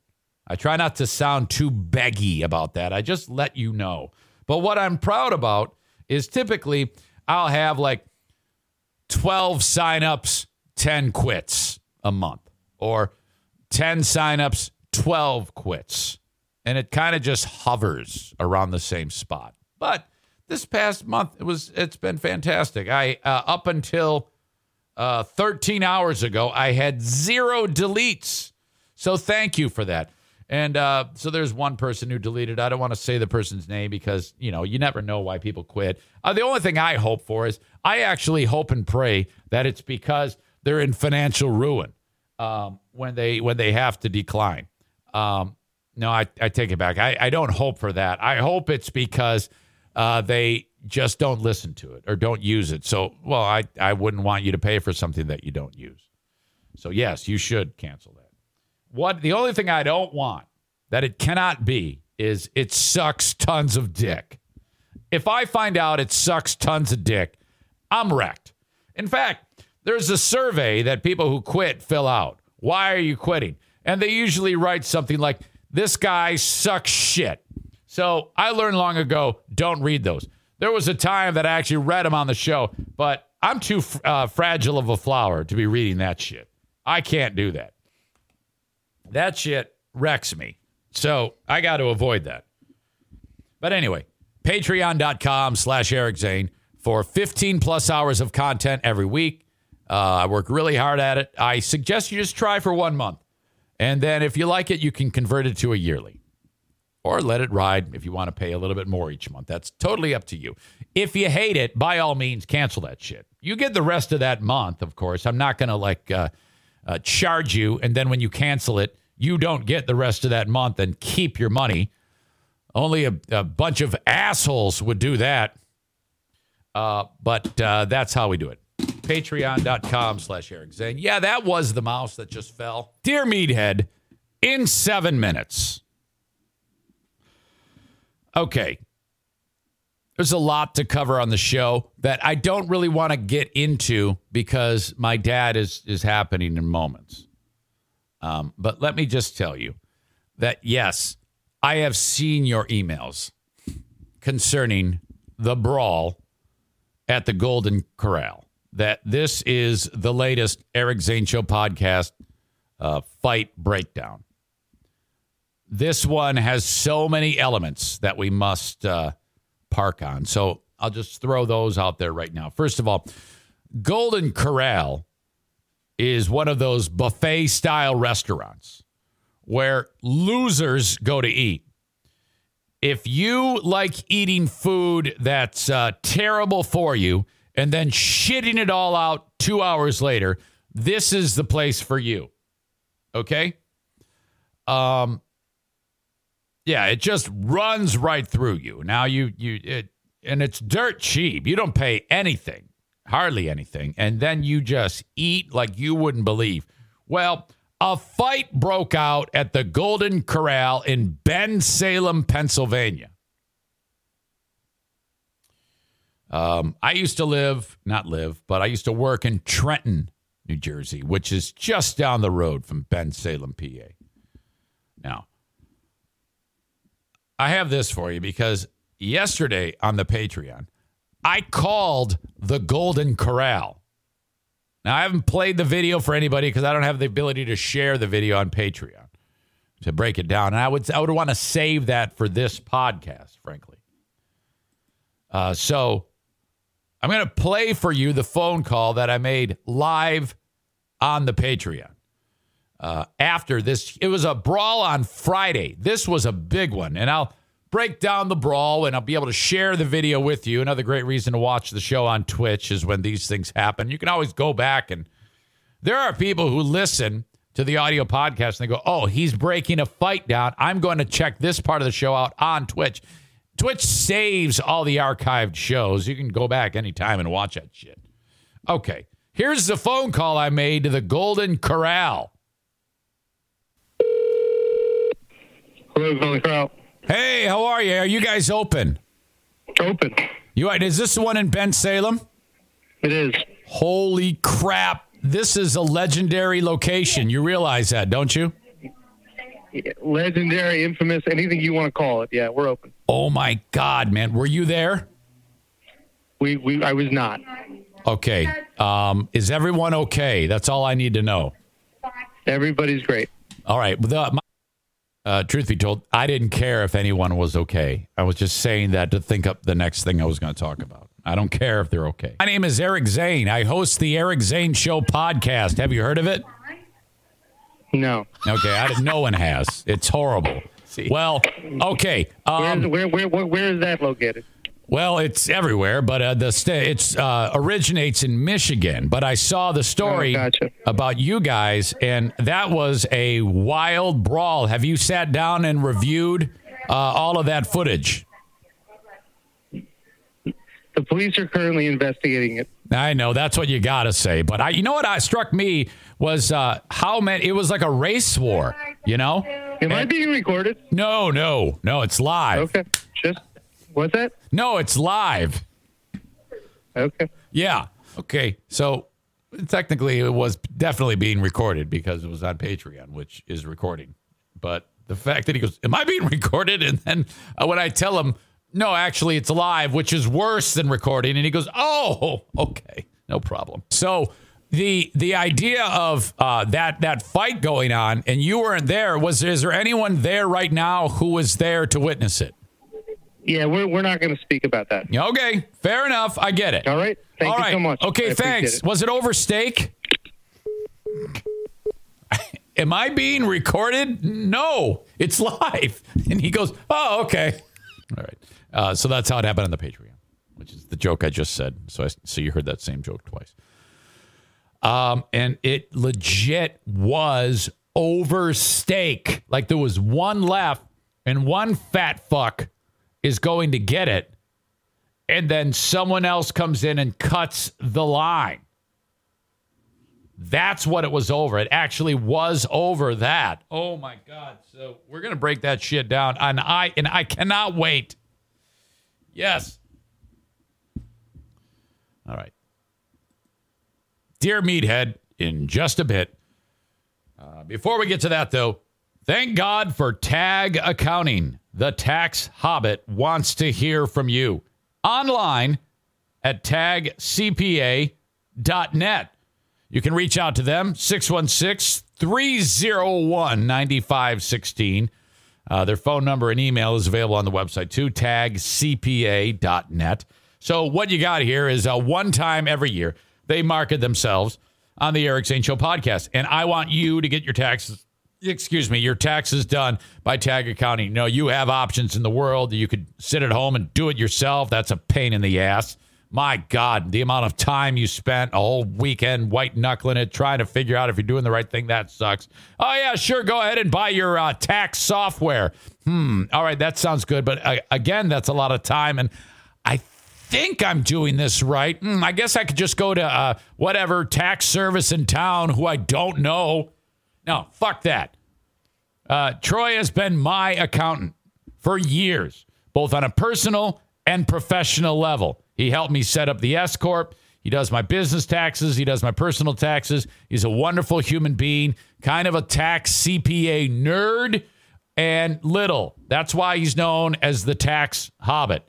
I try not to sound too beggy about that. I just let you know. But what I'm proud about is typically I'll have like 12 signups, 10 quits a month, or 10 signups, 12 quits. And it kind of just hovers around the same spot. But this past month, it was it's been fantastic. I uh, up until uh, 13 hours ago, I had zero deletes. So thank you for that. And uh, so there's one person who deleted. I don't want to say the person's name because you know you never know why people quit. Uh, the only thing I hope for is I actually hope and pray that it's because they're in financial ruin um, when they when they have to decline. Um, no, I, I take it back. I, I don't hope for that. I hope it's because uh, they just don't listen to it or don't use it. So, well, I, I wouldn't want you to pay for something that you don't use. So, yes, you should cancel that. What the only thing I don't want that it cannot be is it sucks tons of dick. If I find out it sucks tons of dick, I'm wrecked. In fact, there's a survey that people who quit fill out. Why are you quitting? And they usually write something like, This guy sucks shit. So I learned long ago don't read those. There was a time that I actually read them on the show, but I'm too uh, fragile of a flower to be reading that shit. I can't do that. That shit wrecks me. So I got to avoid that. But anyway, patreon.com slash Eric Zane for 15 plus hours of content every week. Uh, I work really hard at it. I suggest you just try for one month. And then if you like it, you can convert it to a yearly or let it ride if you want to pay a little bit more each month. That's totally up to you. If you hate it, by all means, cancel that shit. You get the rest of that month, of course. I'm not going to like uh, uh, charge you, and then when you cancel it, you don't get the rest of that month and keep your money. Only a, a bunch of assholes would do that. Uh, but uh, that's how we do it. Patreon.com slash Eric Zane. Yeah, that was the mouse that just fell. Dear Meathead, in seven minutes. Okay. There's a lot to cover on the show that I don't really want to get into because my dad is is happening in moments. Um, but let me just tell you that yes, I have seen your emails concerning the brawl at the Golden Corral. That this is the latest Eric Zane Show podcast uh, fight breakdown. This one has so many elements that we must uh, park on. So I'll just throw those out there right now. First of all, Golden Corral is one of those buffet style restaurants where losers go to eat. If you like eating food that's uh, terrible for you and then shitting it all out two hours later, this is the place for you. Okay? Um, yeah, it just runs right through you. Now you you it and it's dirt cheap. You don't pay anything, hardly anything, and then you just eat like you wouldn't believe. Well, a fight broke out at the Golden Corral in Bensalem, Pennsylvania. Um, I used to live, not live, but I used to work in Trenton, New Jersey, which is just down the road from Bensalem, PA. Now, I have this for you because yesterday on the Patreon, I called the Golden Corral. Now, I haven't played the video for anybody because I don't have the ability to share the video on Patreon to break it down. And I would, I would want to save that for this podcast, frankly. Uh, so I'm going to play for you the phone call that I made live on the Patreon. Uh, after this, it was a brawl on Friday. This was a big one. And I'll break down the brawl and I'll be able to share the video with you. Another great reason to watch the show on Twitch is when these things happen. You can always go back and there are people who listen to the audio podcast and they go, Oh, he's breaking a fight down. I'm going to check this part of the show out on Twitch. Twitch saves all the archived shows. You can go back anytime and watch that shit. Okay. Here's the phone call I made to the Golden Corral. Hello, Golden Corral. Hey, how are you? Are you guys open? Open. You are is this the one in Bensalem? It is. Holy crap. This is a legendary location. You realize that, don't you? Legendary, infamous, anything you want to call it. Yeah, we're open. Oh my god, man. Were you there? We, we I was not. Okay. Um, is everyone okay? That's all I need to know. Everybody's great. All right. The, my, uh, truth be told, I didn't care if anyone was okay. I was just saying that to think up the next thing I was going to talk about. I don't care if they're okay. My name is Eric Zane. I host the Eric Zane Show podcast. Have you heard of it? No. Okay, I didn't, no one has. It's horrible. Well, okay. Um, where, where, where, where is that located? Well, it's everywhere, but uh, the sta- it's uh, originates in Michigan. But I saw the story Oh, gotcha. about you guys, and that was a wild brawl. Have you sat down and reviewed uh, all of that footage? The police are currently investigating it. I know that's what you got to say, but I, you know what, I struck me was uh, how many. It was like a race war, you know. Am I being recorded? No, no, no. It's live. Okay. Just what's that? No, it's live. Okay. Yeah. Okay. So technically, it was definitely being recorded because it was on Patreon, which is recording. But the fact that he goes, "Am I being recorded?" and then uh, when I tell him, "No, actually, it's live," which is worse than recording, and he goes, "Oh, okay, no problem." So the the idea of uh, that that fight going on, and you weren't there. Was is there anyone there right now who was there to witness it? Yeah, we're, we're not going to speak about that. Okay, fair enough. I get it. All right. Thank All you right. so much. Okay, appreciate thanks. it. Was it over steak? Am I being recorded? No, it's live. And he goes, "Oh, okay." All right. Uh, so that's how it happened on the Patreon, which is the joke I just said. So I, so you heard that same joke twice. Um, and it legit was over steak. Like there was one left, and one fat fuck is going to get it, and then someone else comes in and cuts the line. That's what it was over. It actually was over that. Oh my God. So we're gonna break that shit down. And I and I cannot wait. Yes. All right. Dear Meathead, in just a bit. Uh, before we get to that, though, thank God for Tag Accounting. The tax hobbit wants to hear from you online at tagcpa.net. You can reach out to them, 616 301 9516. Uh, their phone number and email is available on the website too, tagcpa.net. So, what you got here is a one time every year they market themselves on the Eric Zane Show podcast. And I want you to get your taxes, excuse me, your taxes done by Tag Accounting. No, you have options in the world. You could sit at home and do it yourself. That's a pain in the ass. My God, the amount of time you spent a whole weekend white knuckling it, trying to figure out if you're doing the right thing, that sucks. Oh, yeah, sure. Go ahead and buy your uh, tax software. Hmm. All right, that sounds good. But uh, again, that's a lot of time. And I think I'm doing this right. Hmm, I guess I could just go to uh, whatever tax service in town who I don't know. No, fuck that. Uh, Troy has been my accountant for years, both on a personal and professional level. He helped me set up the S Corp. He does my business taxes. He does my personal taxes. He's a wonderful human being, kind of a tax CPA nerd and little. That's why he's known as the tax hobbit.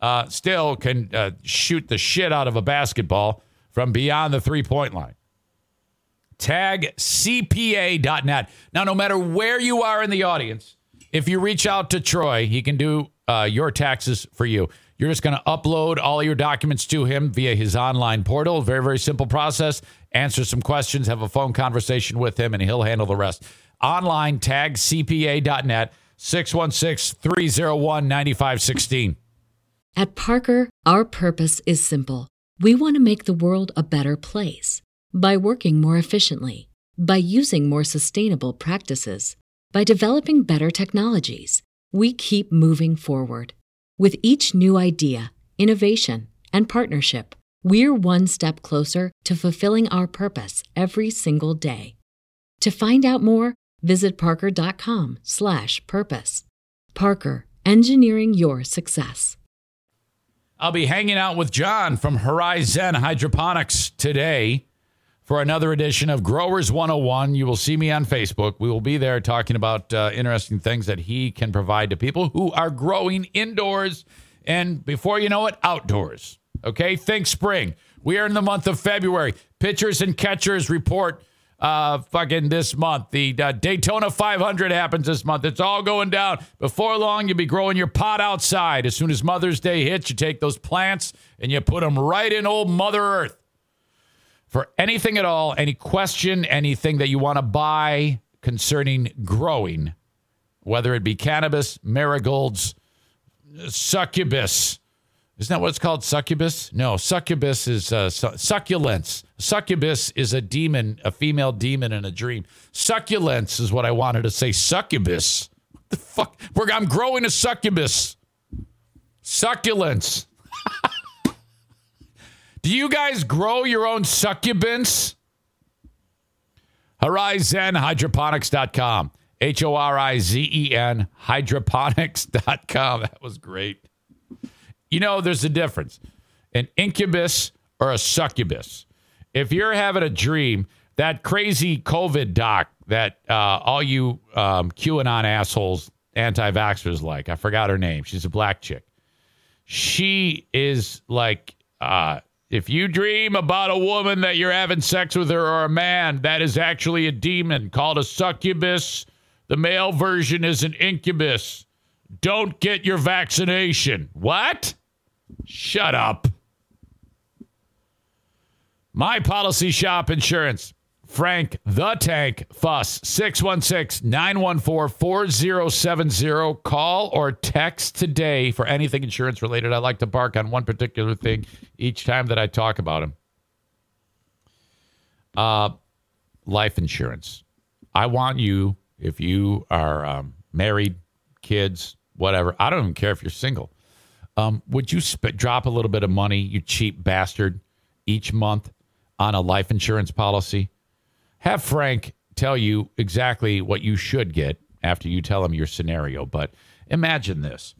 Uh, still can uh, shoot the shit out of a basketball from beyond the three point line. TagCPA.net. Now, no matter where you are in the audience, if you reach out to Troy, he can do uh, your taxes for you. You're just going to upload all your documents to him via his online portal. Very, very simple process. Answer some questions, have a phone conversation with him, and he'll handle the rest. Online, tagcpa.net, 616 301 9516. At Parker, our purpose is simple. We want to make the world a better place by working more efficiently, by using more sustainable practices, by developing better technologies. We keep moving forward. With each new idea, innovation, and partnership, we're one step closer to fulfilling our purpose every single day. To find out more, visit parker.com/purpose. Parker, engineering your success. I'll be hanging out with John from Horizen Hydroponics today for another edition of Growers 101. You will see me on Facebook. We will be there talking about uh, interesting things that he can provide to people who are growing indoors and, before you know it, outdoors. Okay, think spring. We are in the month of February. Pitchers and catchers report uh, fucking this month. The uh, Daytona 500 happens this month. It's all going down. Before long, you'll be growing your pot outside. As soon as Mother's Day hits, you take those plants and you put them right in old Mother Earth for anything at all, any question, anything that you want to buy concerning growing, whether it be cannabis, marigolds, succubus. Isn't that what it's called? Succubus? No, succubus is uh, su- succulents. Succubus is a demon, a female demon in a dream. Succulents is what I wanted to say. Succubus. What the fuck? I'm growing a succubus. Succulents. Do you guys grow your own succubants? HorizenHydroponics.com. H O R I Z E N hydroponics.com. That was great. You know, there's a difference an incubus or a succubus. If you're having a dream, that crazy COVID doc that uh, all you um, QAnon assholes, anti vaxxers like, I forgot her name. She's a black chick. She is like, uh, if you dream about a woman that you're having sex with her or a man, that is actually a demon called a succubus. The male version is an incubus. Don't get your vaccination. What? Shut up. My Policy Shop Insurance. Frank the Tank Fuss, 616 914 4070. Call or text today for anything insurance related. I like to bark on one particular thing each time that I talk about him. Uh, life insurance. I want you, if you are um, married, kids, whatever, I don't even care if you're single. Um, would you sp- drop a little bit of money, you cheap bastard, each month on a life insurance policy? Have Frank tell you exactly what you should get after you tell him your scenario. But imagine this.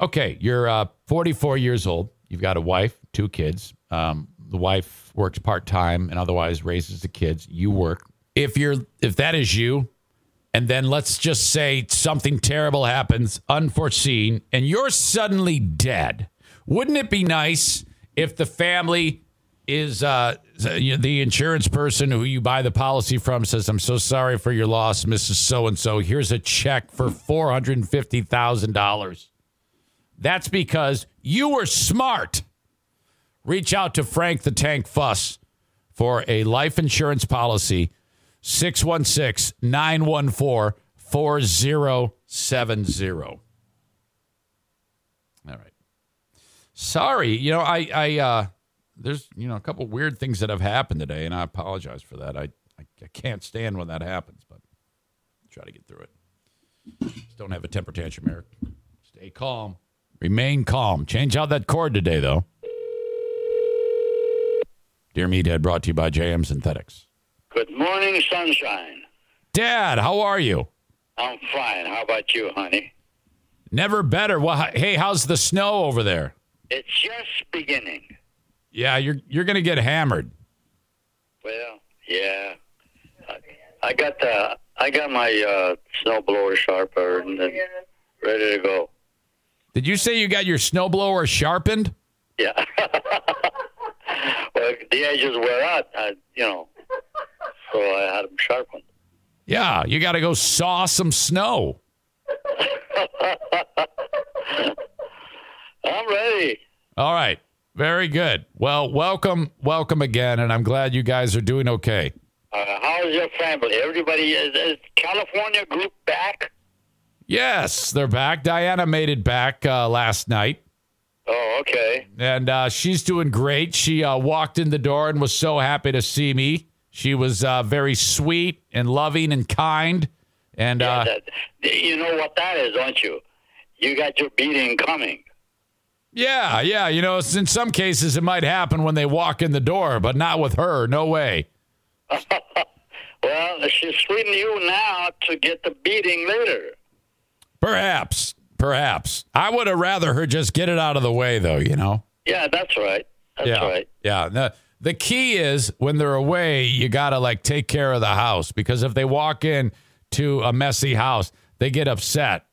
Okay, you're uh, 44 years old. You've got a wife, two kids. Um, the wife works part time and otherwise raises the kids. You work. If you're if that is you, and then let's just say something terrible happens, unforeseen, and you're suddenly dead. Wouldn't it be nice if the family is uh, the insurance person who you buy the policy from says, I'm so sorry for your loss, Mrs. So and so. Here's a check for $450,000. That's because you were smart. Reach out to Frank the Tank Fuss for a life insurance policy 616 914 4070. All right. Sorry. You know, I, I, uh, there's, you know, a couple weird things that have happened today, and I apologize for that. I, I, I can't stand when that happens, but try to get through it. Just don't have a temper tantrum, Eric. Stay calm. Remain calm. Change out that cord today, though. Dear Meathead brought to you by JM Synthetics. Good morning, sunshine. Dad, how are you? I'm fine. How about you, honey? Never better. Well, hey, how's the snow over there? It's just beginning. Yeah, you're you're gonna get hammered. Well, yeah. I, I got the I got my uh, snowblower sharper and then ready to go. Did you say you got your snowblower sharpened? Yeah. well, the edges wear out, I, you know, so I had them sharpened. Yeah, you got to go saw some snow. I'm ready. All right. Very good. Well, welcome, welcome again, and I'm glad you guys are doing okay. Uh, how's your family? Everybody is, is California group back? Yes, they're back. Diana made it back uh, last night, Oh, okay. and uh, she's doing great. She uh, walked in the door and was so happy to see me. She was uh, very sweet and loving and kind, and Yeah, uh, that, you know what that is, don't you? You got your beating coming. Yeah, yeah. You know, in some cases it might happen when they walk in the door, but not with her. No way. Well, she's sweetening you now to get the beating later. Perhaps, perhaps. I would have rather her just get it out of the way, though. You know. Yeah, that's right. That's yeah, right. yeah. The, the key is when they're away, you gotta like take care of the house because if they walk in to a messy house, they get upset.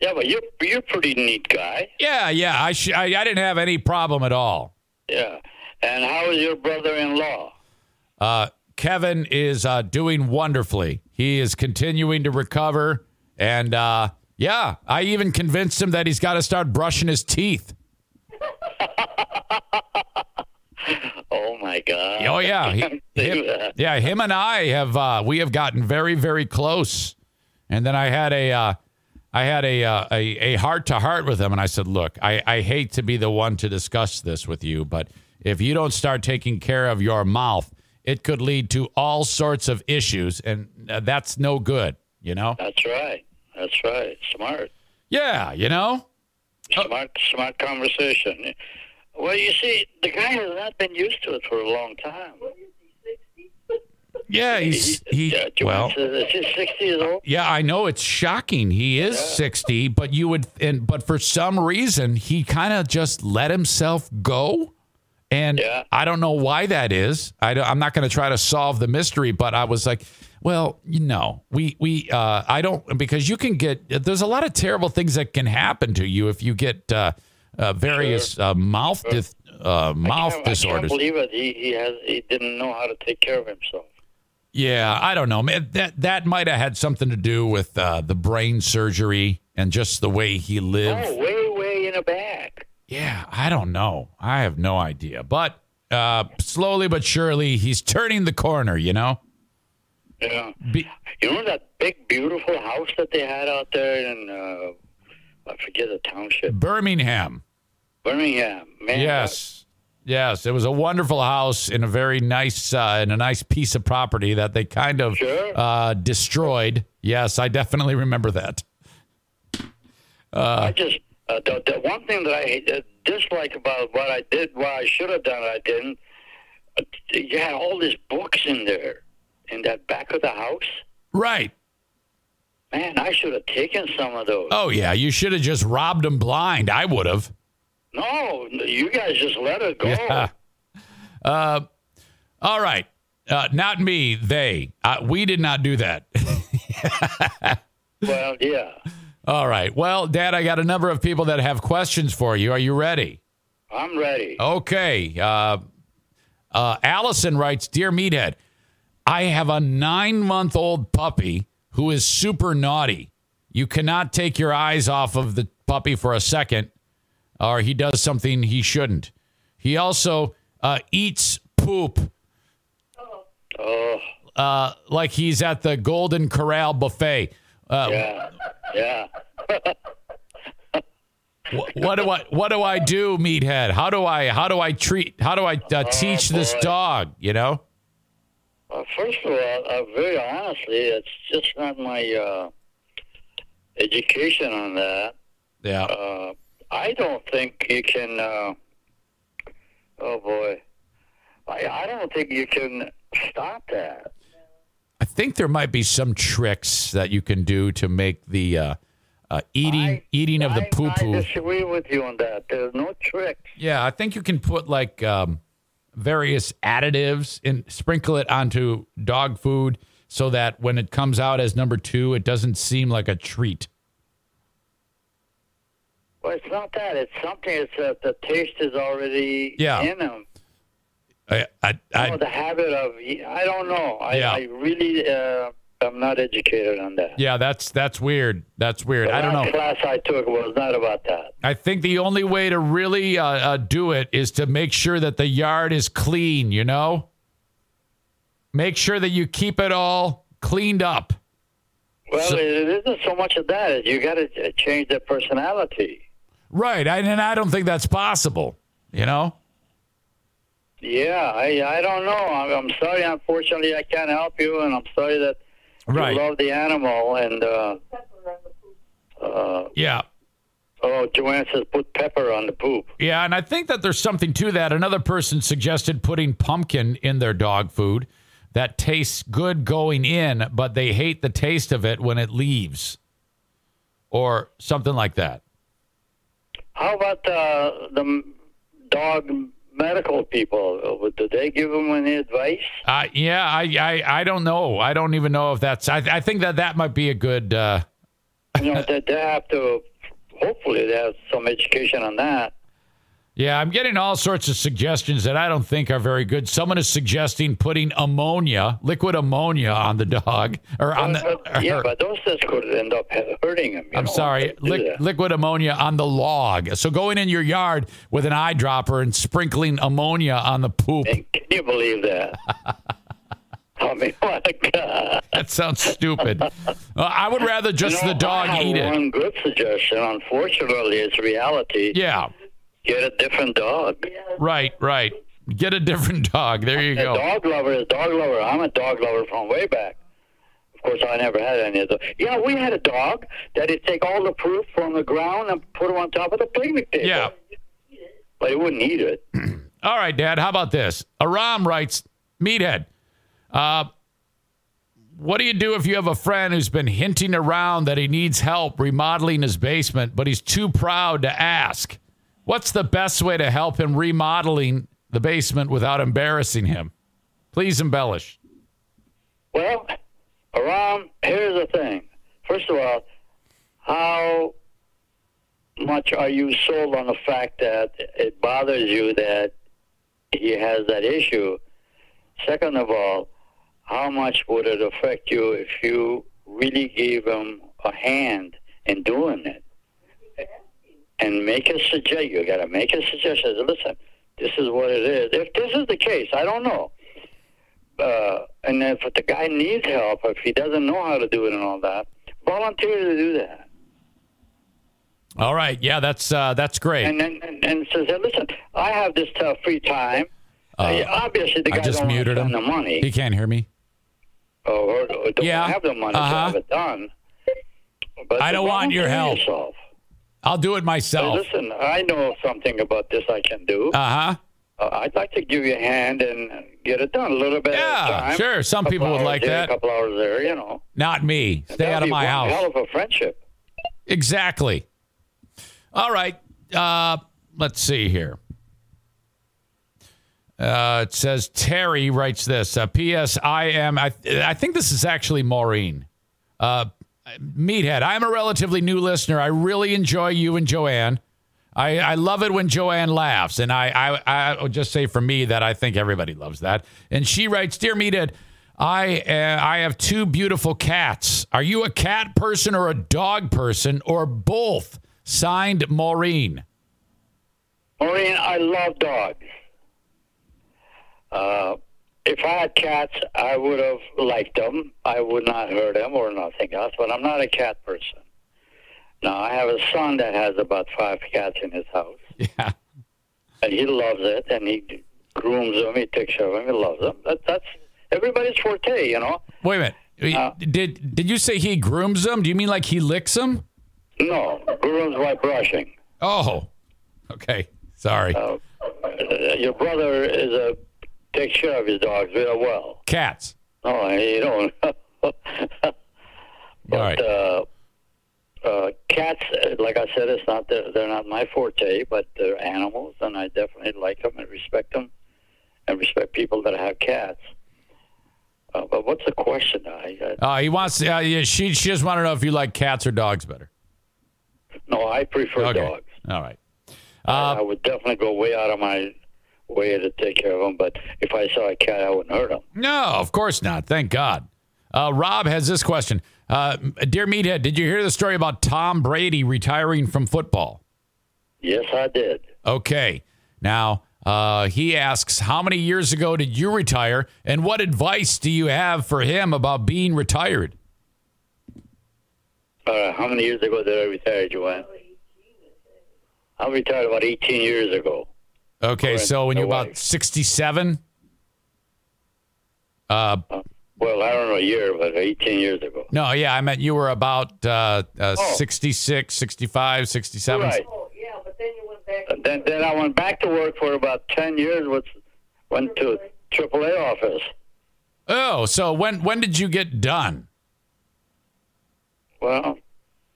Yeah, but you're you're a pretty neat guy. Yeah, yeah. I sh- I, I didn't have any problem at all. Yeah. And how is your brother-in-law? Uh, Kevin is uh, doing wonderfully. He is continuing to recover, and uh, yeah, I even convinced him that he's got to start brushing his teeth. Oh my God. Oh yeah, he, him, yeah. Him and I have uh, we have gotten very very close. And then I had a uh, I had a uh, a a heart to heart with him, and I said, "Look, I I hate to be the one to discuss this with you, but if you don't start taking care of your mouth, it could lead to all sorts of issues, and uh, that's no good. You know? That's right. That's right. Smart. Yeah, you know. Smart. Smart conversation. Well, you see, the guy has not been used to it for a long time. Yeah, he's he. Yeah, Well, sixty years old? Yeah, I know it's shocking. He is 60, but you would and but for some reason he kind of just let himself go. And Yeah. I don't know why that is. I am not going to try to solve the mystery, but I was like, well, you know, we we uh I don't because you can get there's a lot of terrible things that can happen to you if you get uh, uh various uh, mouth dis, uh mouth I disorders. I can't believe it. He, he has. He didn't know how to take care of himself. Yeah, I don't know. That that might have had something to do with uh, the brain surgery and just the way he lived. Oh, way, way in the back. Yeah, I don't know. I have no idea. But uh, slowly but surely, he's turning the corner. You know. Yeah. Be- You know that big, beautiful house that they had out there in, uh, I forget the township, Birmingham. Birmingham. Man, Yes. Yes, it was a wonderful house in a very nice uh, in a nice piece of property that they kind of Sure. uh, destroyed. Yes, I definitely remember that. Uh, I just uh, the, the one thing that I uh, dislike about what I did, what I should have done, I didn't. Uh, you had all these books in there, in that back of the house. Right. Man, I should have taken some of those. Oh yeah, you should have just robbed them blind. I would have. No, you guys just let it go. Yeah. Uh, all right. Uh, not me. They. Uh, we did not do that. Well, yeah. all right. Well, Dad, I got a number of people that have questions for you. Are you ready? I'm ready. Okay. Uh, uh, Allison writes Dear Meathead, I have a nine month old puppy who is super naughty. You cannot take your eyes off of the puppy for a second, or he does something he shouldn't. He also uh, eats poop Oh, uh, like he's at the Golden Corral buffet. Uh, yeah, yeah. wh- what do I what do I do, meathead? How do I how do I treat how do I uh, teach this dog? You know? Well, first of all, uh, very honestly, it's just not my uh, education on that. Yeah. I don't think you can. Uh, oh boy, I, I don't think you can stop that. I think there might be some tricks that you can do to make the uh, uh, eating I- eating of the I- poo I disagree with you on that. There's no tricks. Yeah, I think you can put like um, various additives and sprinkle it onto dog food so that when it comes out as number two, it doesn't seem like a treat. Well, it's not that. It's something. It's that the taste is already Yeah. in them. I, I, Oh, I, the habit of I don't know. I, Yeah. I really uh, am not educated on that. yeah, that's that's weird. That's weird. I don't know. class I took was not about that. I think the only way to really uh, uh, do it is to make sure that the yard is clean. You know, make sure that you keep it all cleaned up. Well, So- it isn't so much of that. You got to change their personality. Right, I, and I don't think that's possible. You know. Yeah, I I don't know. I'm, I'm sorry. Unfortunately, I can't help you, and I'm sorry that Right. you love the animal. And uh, uh, Yeah. oh, Joanne says put pepper on the poop. Yeah, and I think that there's something to that. Another person suggested putting pumpkin in their dog food that tastes good going in, but they hate the taste of it when it leaves, or something like that. How about uh, the dog medical people? Uh, Did they give them any advice? Uh, yeah, I, I, I don't know. I don't even know if that's. I, I think that that might be a good. Uh, You know, they, they have to. Hopefully, they have some education on that. Yeah, I'm getting all sorts of suggestions that I don't think are very good. Someone is suggesting putting ammonia, liquid ammonia, on the dog or on the. But- yeah, but those things could end up hurting them. I'm sorry, li- liquid ammonia on the log. So going in your yard with an eyedropper and sprinkling ammonia on the poop. Can you believe that? I mean, what a God. That sounds stupid. Uh, I would rather just You know, the dog I have eat it. One good suggestion. Unfortunately, it's reality. Yeah, Get a different dog. right, right. Get a different dog. There you A go. dog lover is dog lover. I'm a dog lover from way back. Of course, I never had any of those. Yeah, we had a dog that would take all the poop from the ground and put it on top of the picnic table. Yeah. But he wouldn't eat it. All right, Dad. How about this? Aram writes, Meathead. Uh, what do you do if you have a friend who's been hinting around that he needs help remodeling his basement, but he's too proud to ask? What's the best way to help him remodeling the basement without embarrassing him? Please embellish. Well, Aram, here's the thing. First of all, how much are you sold on the fact that it bothers you that he has that issue? Second of all, how much would it affect you if you really gave him a hand in doing it? And make a suggestion. You got to make a suggestion. Listen, this is what it is. If this is the case, I don't know. Uh, and if the guy needs help, if he doesn't know how to do it and all that, volunteer to do that. All right. Yeah, that's uh, that's great. And then and, and says, hey, listen, I have this uh, free time. Uh, obviously, the I guy just don't want muted him. the money, He can't hear me. or, or don't Yeah, have the money uh-huh. to have it done. But I don't want your help. Yourself. I'll do it Hey, myself. listen, I know something about this I can do. Uh huh. uh, I'd like to give you a hand and get it done a little bit. Yeah, sure. Some people would like here, that. A couple hours there, you know. Not me. Stay out of my house. Hell of a friendship. Exactly. All right. Uh, let's see here. Uh, it says Terry writes this. Uh, P.S. I am. I, I think this is actually Maureen. Uh, Meathead. I'm a relatively new listener. I really enjoy you and Joanne. I, I love it when Joanne laughs, and I, I I would just say for me that I think everybody loves that. And she writes, "Dear Meathead, I uh, I have two beautiful cats. Are you a cat person or a dog person or both?" Signed, Maureen. Maureen, I love dogs. Uh, if I had cats, I would have liked them. I would not hurt them or nothing else, but I'm not a cat person. Now, I have a son that has about five cats in his house, Yeah. and he loves it, and he grooms them, he takes care of them, he loves them. That, that's everybody's forte, you know? Wait a minute. Uh, did did you say he grooms them? Do you mean like he licks them? No, grooms by brushing. Oh, okay. Sorry. Uh, your brother is a takes care of his dogs very well. Cats. Oh, you don't. All right. uh, uh, cats, uh, like I said, it's not the, they're not my forte, but they're animals, and I definitely like them and respect them, and respect people that have cats. Uh, but what's the question? I, I Uh, he wants. Uh, yeah, she she just want to know if you like cats or dogs better. no, I prefer Okay. dogs. All right. Uh, I would definitely go way out of my way to take care of them. But if I saw a cat, I wouldn't hurt them. no, of course not. Thank God. Uh, Rob has this question. Uh, Dear Meathead, did you hear the story about Tom Brady retiring from football? Yes, I did. Okay. Now, uh, he asks, how many years ago did you retire, and what advice do you have for him about being retired? Uh, how many years ago did I retire, Joanne? I retired about 18 years ago. Okay, so when you're about 67, uh, Well, I don't know a year, but 18 years ago. no, yeah, I meant you were about uh, uh, Oh. 66, 65, 67. Right. And then, then I went back to work for about 10 years. With, went to AAA office. Oh, so when when did you get done? Well,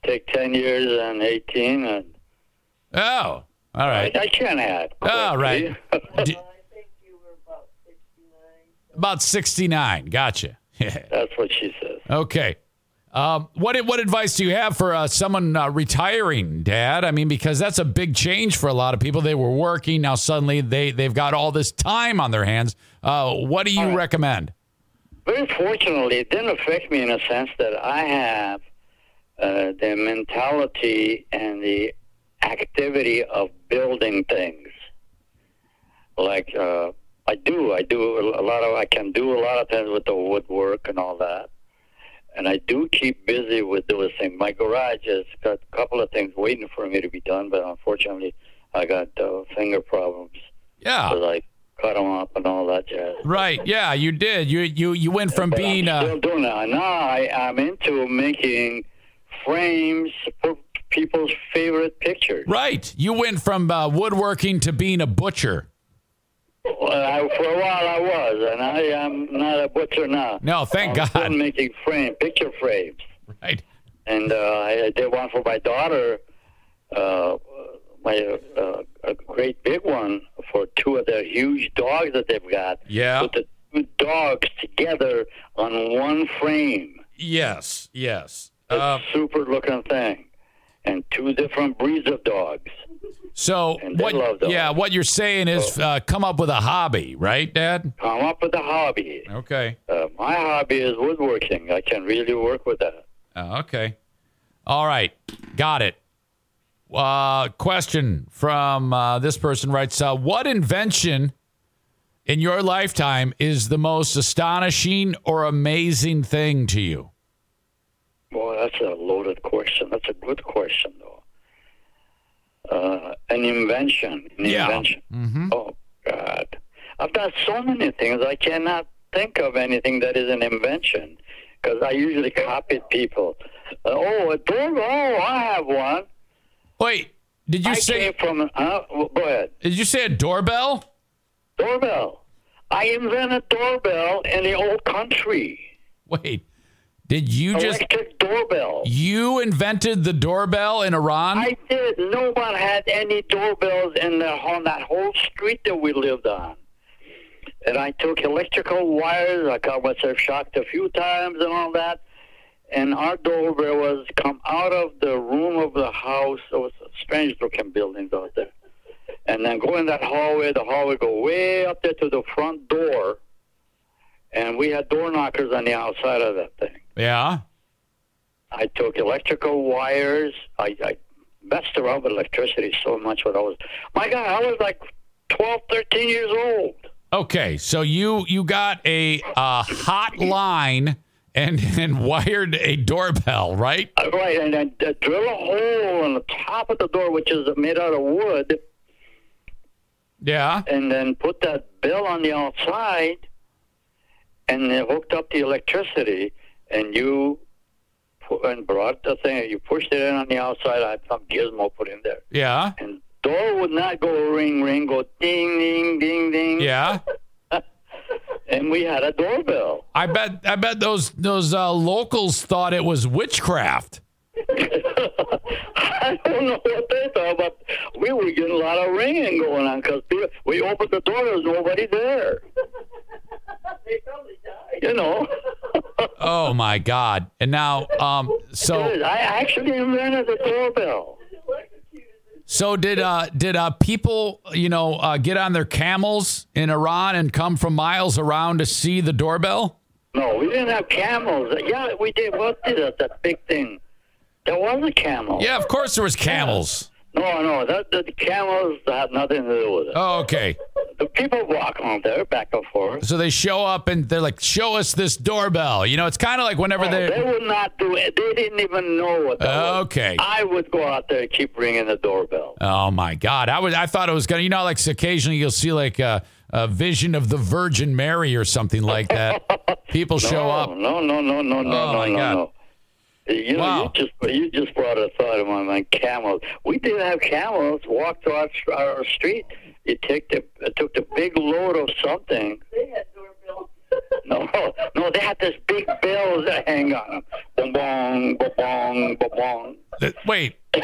take 10 years and 18, and Oh, all I. I can't add. All right. D- about 69. Gotcha. That's what she says. okay. Um, what what advice do you have for uh, someone uh, retiring, Dad? I mean, because that's a big change for a lot of people. They were working now suddenly they they've got all this time on their hands. Uh, what do you recommend? Very fortunately, it didn't affect me in a sense that I have uh, the mentality and the activity of building things. Like uh, I do, I do a lot of, I can do a lot of things with the woodwork and all that, and I do keep busy with those things. My garage has got a couple of things waiting for me to be done, but unfortunately, I got uh, finger problems, Yeah. so I cut them up and all that jazz. Right. Yeah, you did. You you you went from But being I'm uh, still doing that. Now I, I'm into making frames people's favorite pictures. right. You went from uh, woodworking to being a butcher. Well, I, for a while I was, and I am not a butcher now. No, thank I'm God. making frame picture frames, Right. and uh, I did one for my daughter. Uh, my uh, a great big one for two of their huge dogs that they've got. Yeah. Put the two dogs together on one frame. Yes. Yes. a Uh, super looking thing, and two different breeds of dogs. so what? Yeah. What you're saying is uh, come up with a hobby, right, Dad? Come up with a hobby. Okay. Uh, my hobby is woodworking. I can really work with that. Uh, okay. All right. Got it. Uh, question from uh, this person writes uh, What invention in your lifetime is the most astonishing or amazing thing to you? Boy, that's a loaded question. That's a good question, though. Uh, an invention. An Yeah. invention. Oh, God. I've done so many things, I cannot think of anything that is an invention because I usually copy people. Uh, oh, a door? Oh, I have one. Wait, did you I say came from. Uh, go ahead. did you say a doorbell? Doorbell. I invented doorbell in the old country. Wait, did you just Electric doorbell. you invented the doorbell in Iran? I did. No one had any doorbells in the, on that whole street that we lived on. And I took electrical wires. I got myself shocked a few times and all that. And our doorbell was come out of the room of the house. It was strange looking buildings out there. And then go in that hallway. The hallway go way up there to the front door. And we had door knockers on the outside of that thing. yeah. I took electrical wires. I, I messed around with electricity so much when I was, my God, I was like 12, 13 years old. Okay, so you you got a uh, hot line and and wired a doorbell, right? Uh, Right, and then uh, drill a hole on the top of the door, which is made out of wood, Yeah. and then put that bell on the outside, and then hooked up the electricity, and you and brought the thing. You pushed it in on the outside. I had some gizmo put in there, Yeah. and door would not go ring ring, go ding ding ding ding. Yeah. and we had a doorbell. I bet I bet those those uh, locals thought it was witchcraft. I don't know what they thought, but we were getting a lot of ringing going on because we opened the door, there was nobody there. You know. Oh my god. And now um so I actually invented the doorbell. so did uh did uh people, you know, uh, get on their camels in Iran and come from miles around to see the doorbell? No, we didn't have camels. Yeah, we did. What did it? That big thing. There was a camel. Yeah, of course there was camels. No, no, that the camels had nothing to do with it. Oh, okay. The people walk on there back and forth. So they show up and they're like, "Show us this doorbell." You know, it's kind of like whenever Oh, they they would not do it. They didn't even know what that was. Okay. I would go out there and keep ringing the doorbell. Oh my God! I was I thought it was gonna. You know, like occasionally you'll see like a, a vision of the Virgin Mary or something like that. People show no, up. No, no, no, no, no, Oh, no, my no, God. no. You know, Wow. you just you just brought a thought of my mind. Camels. We did have camels walk through our, our street. You take the took the big load of something. They had doorbells. No, no, they had this big bells that hang on them. Bong bong, bong bong, bong bong. Wait.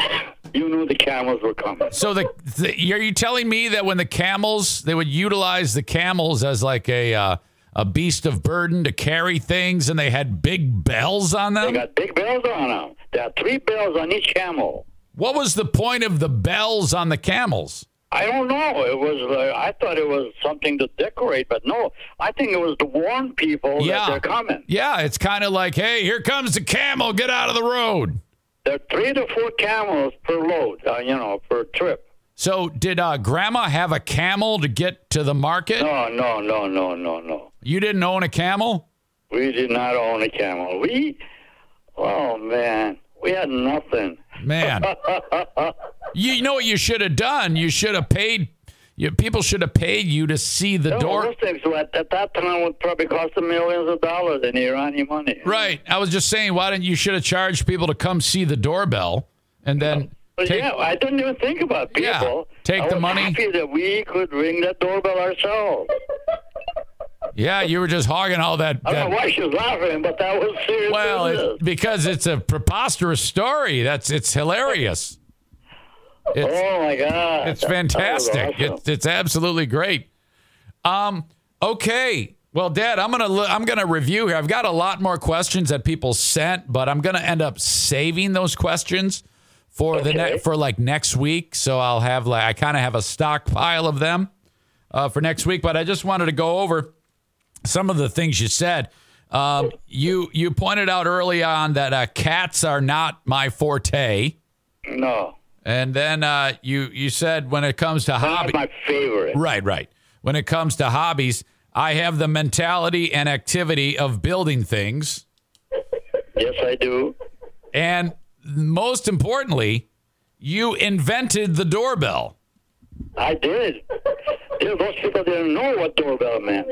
You knew the camels were coming. So the, the are you telling me that when the camels they would utilize the camels as like a uh, a beast of burden to carry things, and they had big bells on them? They got big bells on them. There are three bells on each camel. What was the point of the bells on the camels? I don't know. It was. Uh, I thought it was something to decorate, but no. I think it was to warn people Yeah. that they're coming. Yeah, it's kind of like, hey, here comes the camel, get out of the road. There are three to four camels per load. Uh, you know, per trip. So did uh, Grandma have a camel to get to the market? No, no, no, no, no, no. You didn't own a camel? We did not own a camel. We. Oh man, we had nothing. Man, you know what you should have done? You should have paid. You, people should have paid you to see the No, door. those things at, at that time would probably cost them millions of dollars in Iranian money. Right. I was just saying, why didn't you should have charged people to come see the doorbell and then take, yeah, I didn't even think about people. Yeah, take I the was money. Happy that we could ring that doorbell ourselves. Yeah, you were just hogging all that. I don't know why she's laughing, but that was serious well, it's because it's a preposterous story. That's it's hilarious. It's, oh my God! It's That- that was fantastic. awesome. It's it's absolutely great. Um. Okay. Well, Dad, I'm gonna I'm gonna review here. I've got a lot more questions that people sent, but I'm gonna end up saving those questions for the Okay. ne- for like next week. So I'll have like I kind of have a stockpile of them uh, for next week. But I just wanted to go over some of the things you said. Um, you you pointed out early on that uh, cats are not my forte. no, And then uh, you you said when it comes to hobbies, my favorite. right, right. When it comes to hobbies, I have the mentality and activity of building things, Yes, I do. and most importantly, you invented the doorbell. I did. Those people didn't know what doorbell meant.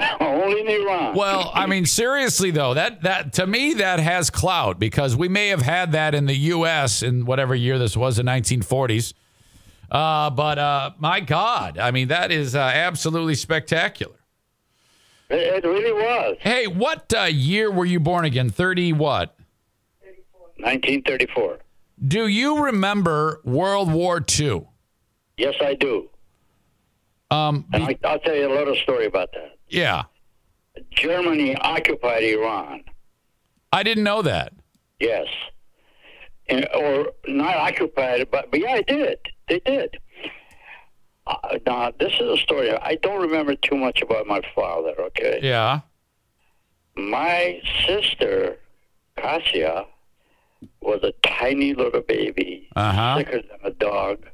Only in Iran. Well, I mean, seriously though, that that to me that has clout because we may have had that in the U.S. in whatever year this was, the 1940s. Uh, but uh, my God, I mean, that is uh, absolutely spectacular. It, it really was. Hey, what uh, year were you born again? 30 what? 1934. Do you remember World War II? Yes, I do. Um, And I, I'll tell you a little story about that. Yeah, Germany occupied Iran. I didn't know that. Yes. And, or not occupied, but, but yeah, I did. They did. Uh, now, this is a story. I don't remember too much about my father, okay? Yeah. My sister, Kasia, was a tiny little baby, Uh-huh. sicker than a dog.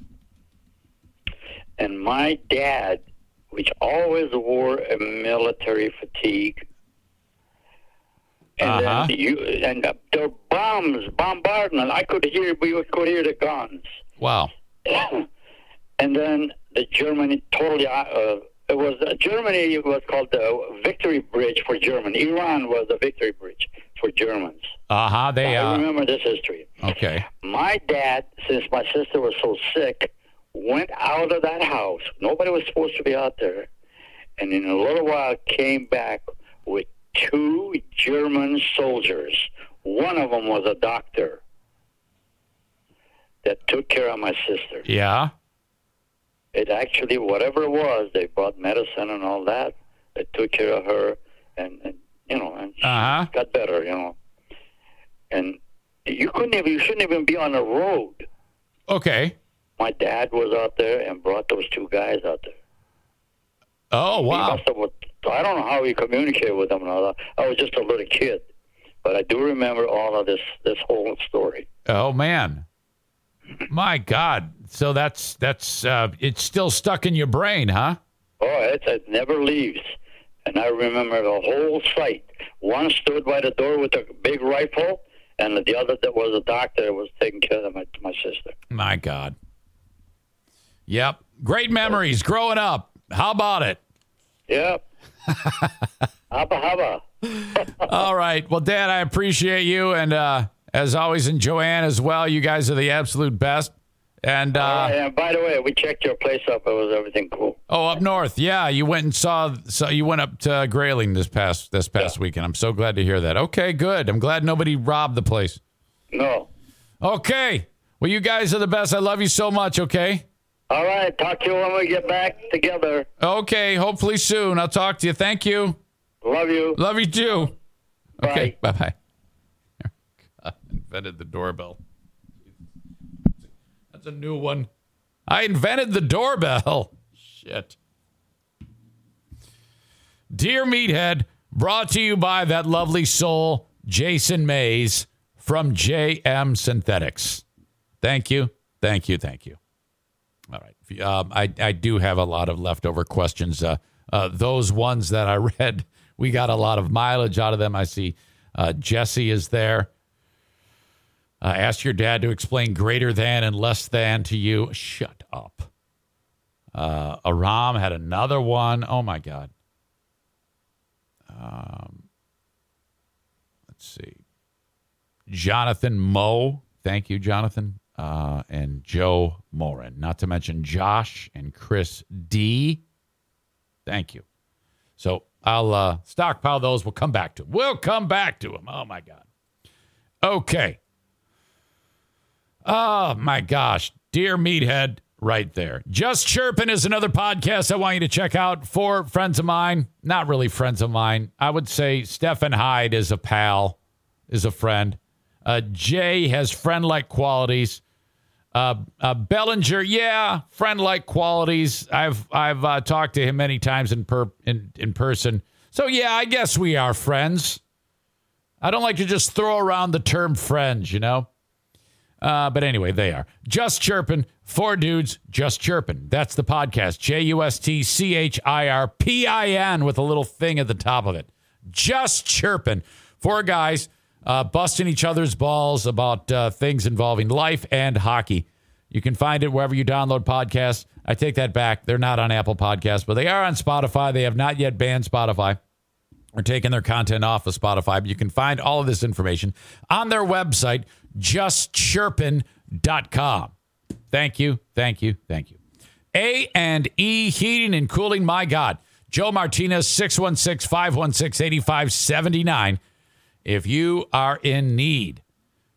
And my dad, which always wore a military fatigue, and Uh-huh. then you and uh, were bombs, bombardment. I could hear, we could hear the guns. Wow. and then the Germany totally. Uh, it was uh, Germany was called the victory bridge for Germany. Iran was the victory bridge for Germans. Uh huh. They. I Uh, remember this history. okay. My dad, since my sister was so sick, went out of that house. Nobody was supposed to be out there, and in a little while came back with two German soldiers. One of them was a doctor that took care of my sister. Yeah. It actually, whatever it was, they brought medicine and all that. They took care of her, and, and you know, and she Uh huh. got better, you know. And you couldn't even, you shouldn't even be on the road. Okay. My dad was out there and brought those two guys out there. Oh wow. have, I don't know how he communicated with them and all that. I was just a little kid, but I do remember all of this this whole story. Oh man. My God. So that's that's uh, it's still stuck in your brain, huh? Oh, it, it never leaves. And I remember the whole sight. One stood by the door with a big rifle, and the other that was a doctor that was taking care of my my sister. My God. Yep. Great memories growing up. How about it? Yep. Haba haba. All right. Well, Dad, I appreciate you. And uh, as always, and Joanne as well. You guys are the absolute best. And uh, and by the way, we checked your place up. It was everything cool. oh, up north, yeah, you went and saw. So you went up to Grayling this past this past weekend. I'm so glad to hear that. Okay, good. I'm glad nobody robbed the place. No. Okay. Well, you guys are the best. I love you so much. Okay. All right. Talk to you when we get back together. Okay. Hopefully soon. I'll talk to you. Thank you. Love you. Love you too. Okay. Bye. Bye invented the doorbell. That's a new one. I invented the doorbell. Shit. Dear Meathead, brought to you by that lovely soul, Jason Mays from JM Synthetics. Thank you. Thank you. Thank you. All right. If you- Um, I, I do have a lot of leftover questions. Uh, uh, those ones that I read, we got a lot of mileage out of them. I see uh, Jesse is there. Uh, ask your dad to explain greater than and less than to you. Shut up. Uh, Aram had another one. Oh, my God. Um, let's see. Jonathan Moe. Thank you, Jonathan. Uh, and Joe Morin. Not to mention Josh and Chris D. Thank you. So I'll uh, stockpile those. We'll come back to them. We'll come back to them. Oh, my God. Okay. Oh, my gosh. Dear Meathead, right there. Just Chirpin' is another podcast I want you to check out for friends of mine. Not really friends of mine. I would say Stefan Hyde is a pal, is a friend. Uh, Jay has friend like qualities. Uh, uh, Bellinger, yeah, friend like qualities. I've I've uh, talked to him many times in per in in person. So yeah, I guess we are friends. I don't like to just throw around the term friends, you know. Uh, but anyway, they are just chirping. Four dudes just chirping. That's the podcast. J U S T C H I R P I N with a little thing at the top of it. Just Chirpin'. Four guys uh, busting each other's balls about uh, things involving life and hockey. You can find it wherever you download podcasts. I take that back. They're not on Apple Podcasts, but they are on Spotify. They have not yet banned Spotify or taken their content off of Spotify. But you can find all of this information on their website, justchirpin.com. Thank you. Thank you. Thank you. A and E Heating and Cooling. My God. Joe Martinez, 616 516 8579. If you are in need,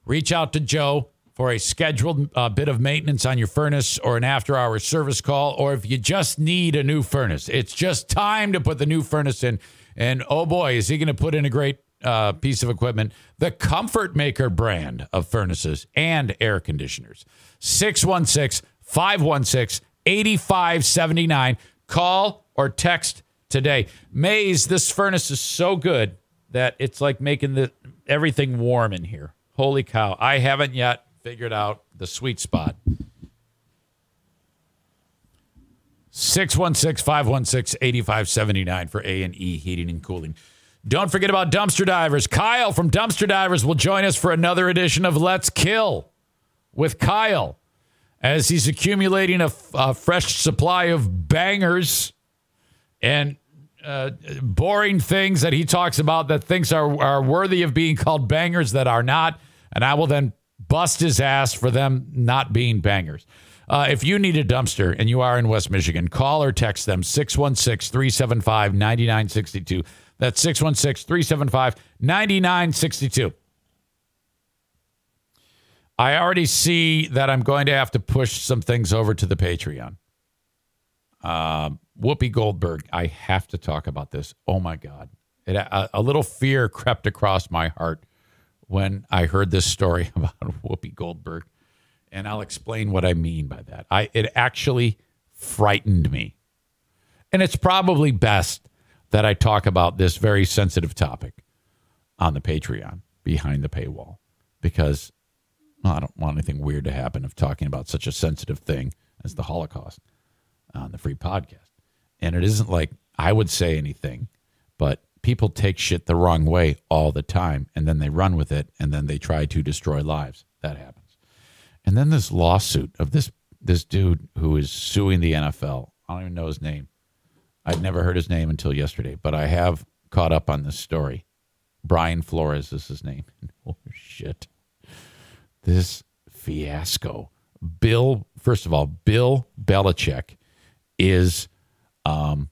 reach out to Joe for a scheduled uh, bit of maintenance on your furnace or an after hours service call, or if you just need a new furnace. It's just time to put the new furnace in. And oh boy, is he going to put in a great uh, piece of equipment. The Comfort Maker brand of furnaces and air conditioners. 616 516 8579. Call or text today. Mays, this furnace is so good that it's like making the everything warm in here. Holy cow. I haven't yet figured out the sweet spot. 616 516 8579 for A and E heating and cooling. Don't forget about dumpster divers. Kyle from Dumpster Divers will join us for another edition of Let's Kill with Kyle as he's accumulating a, a fresh supply of bangers and uh, boring things that he talks about that thinks are, are worthy of being called bangers that are not. And I will then bust his ass for them not being bangers. Uh, if you need a dumpster and you are in West Michigan, call or text them 616 375 9962. That's 616 375 9962. I already see that I'm going to have to push some things over to the Patreon. Um, Whoopi Goldberg, I have to talk about this. Oh my God. It, a, a little fear crept across my heart when I heard this story about Whoopi Goldberg. And I'll explain what I mean by that. I it actually frightened me. And it's probably best that I talk about this very sensitive topic on the Patreon behind the paywall because well, I don't want anything weird to happen of talking about such a sensitive thing as the Holocaust on the free podcast. And it isn't like I would say anything, but people take shit the wrong way all the time and then they run with it and then they try to destroy lives. That happens. And then this lawsuit of this this dude who is suing the NFL. I don't even know his name. I'd never heard his name until yesterday, but I have caught up on this story. Brian Flores is his name. Oh shit. This fiasco. Bill, first of all, Bill Belichick is um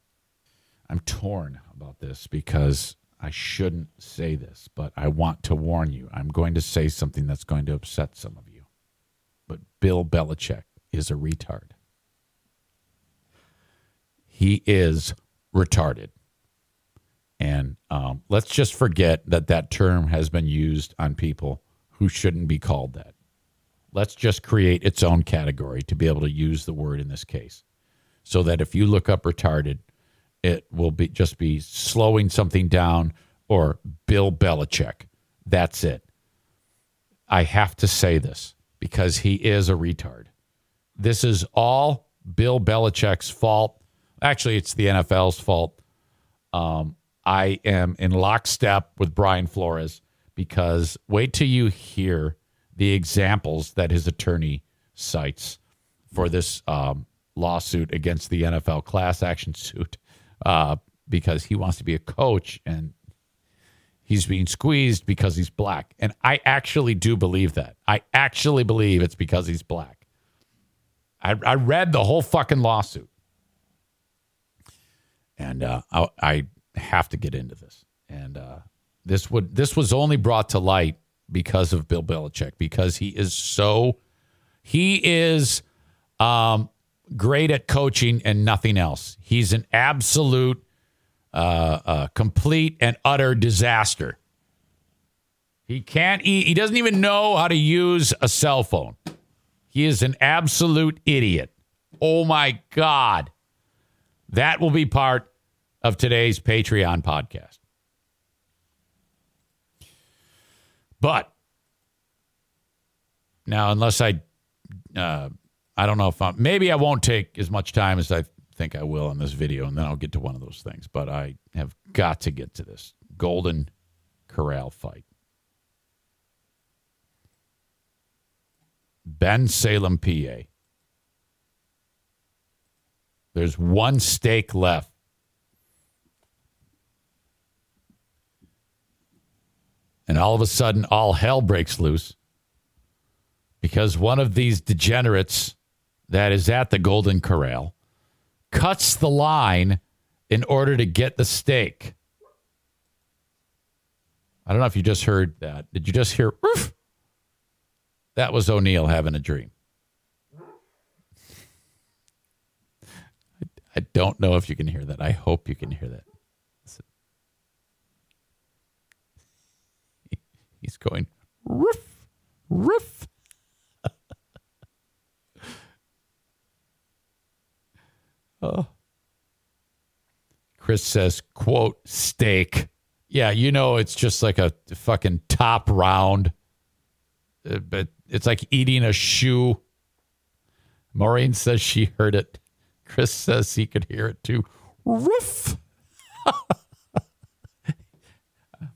I'm torn about this because I shouldn't say this, but I want to warn you. I'm going to say something that's going to upset some of you. But Bill Belichick is a retard. He is retarded. And um, let's just forget that that term has been used on people who shouldn't be called that. Let's just create its own category to be able to use the word in this case. So that if you look up retarded, it will be just be slowing something down or Bill Belichick. That's it. I have to say this because he is a retard. This is all Bill Belichick's fault. Actually, it's the NFL's fault. Um, I am in lockstep with Brian Flores because wait till you hear the examples that his attorney cites for this um, lawsuit against the NFL class action suit uh, because he wants to be a coach and he's being squeezed because he's black. And I actually do believe that. I actually believe it's because he's black. I, I read the whole fucking lawsuit. And uh, I, I, have to get into this. And uh, this would this was only brought to light because of Bill Belichick because he is so he is um, great at coaching and nothing else. He's an absolute, uh, uh, complete and utter disaster. He can't eat, he doesn't even know how to use a cell phone. He is an absolute idiot. Oh my God. That will be part of today's Patreon podcast. But now, unless I uh, I don't know if I'm, maybe I won't take as much time as I think I will on this video, and then I'll get to one of those things. But I have got to get to this Golden Corral fight. Bensalem, PA. There's one stake left. And all of a sudden, all hell breaks loose because one of these degenerates that is at the Golden Corral cuts the line in order to get the steak. I don't know if you just heard that. Did you just hear? Oof? That was O'Neill having a dream. I don't know if you can hear that. I hope you can hear that. He's going. Oh. Chris says, quote, steak. Yeah, you know, it's just like a fucking top round, uh, but it's like eating a shoe. Maureen says she heard it. Chris says he could hear it too. Roof.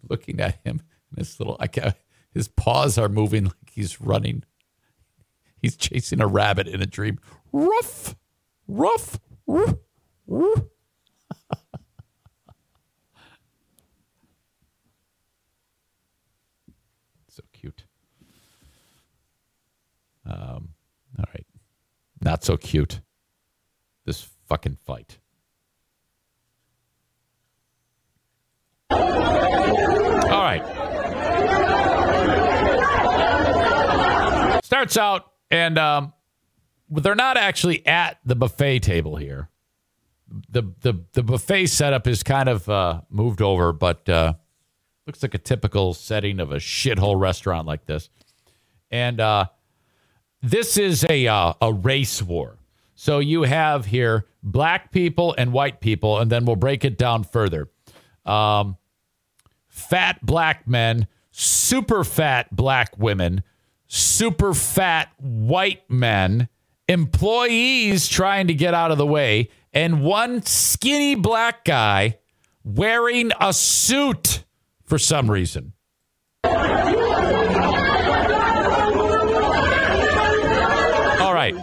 Looking at him, this little, I can't, his paws are moving like he's running. He's chasing a rabbit in a dream. Roof, roof, roof, roof. so cute. Um, all right. Not so cute. This fucking fight. All right. Starts out, and um, they're not actually at the buffet table here. The the the buffet setup is kind of uh, moved over, but uh, looks like a typical setting of a shithole restaurant like this. And uh, this is a uh, a race war. So you have here black people and white people, and then we'll break it down further. Um, fat black men, super fat black women, super fat white men, employees trying to get out of the way, and one skinny black guy wearing a suit for some reason. All right.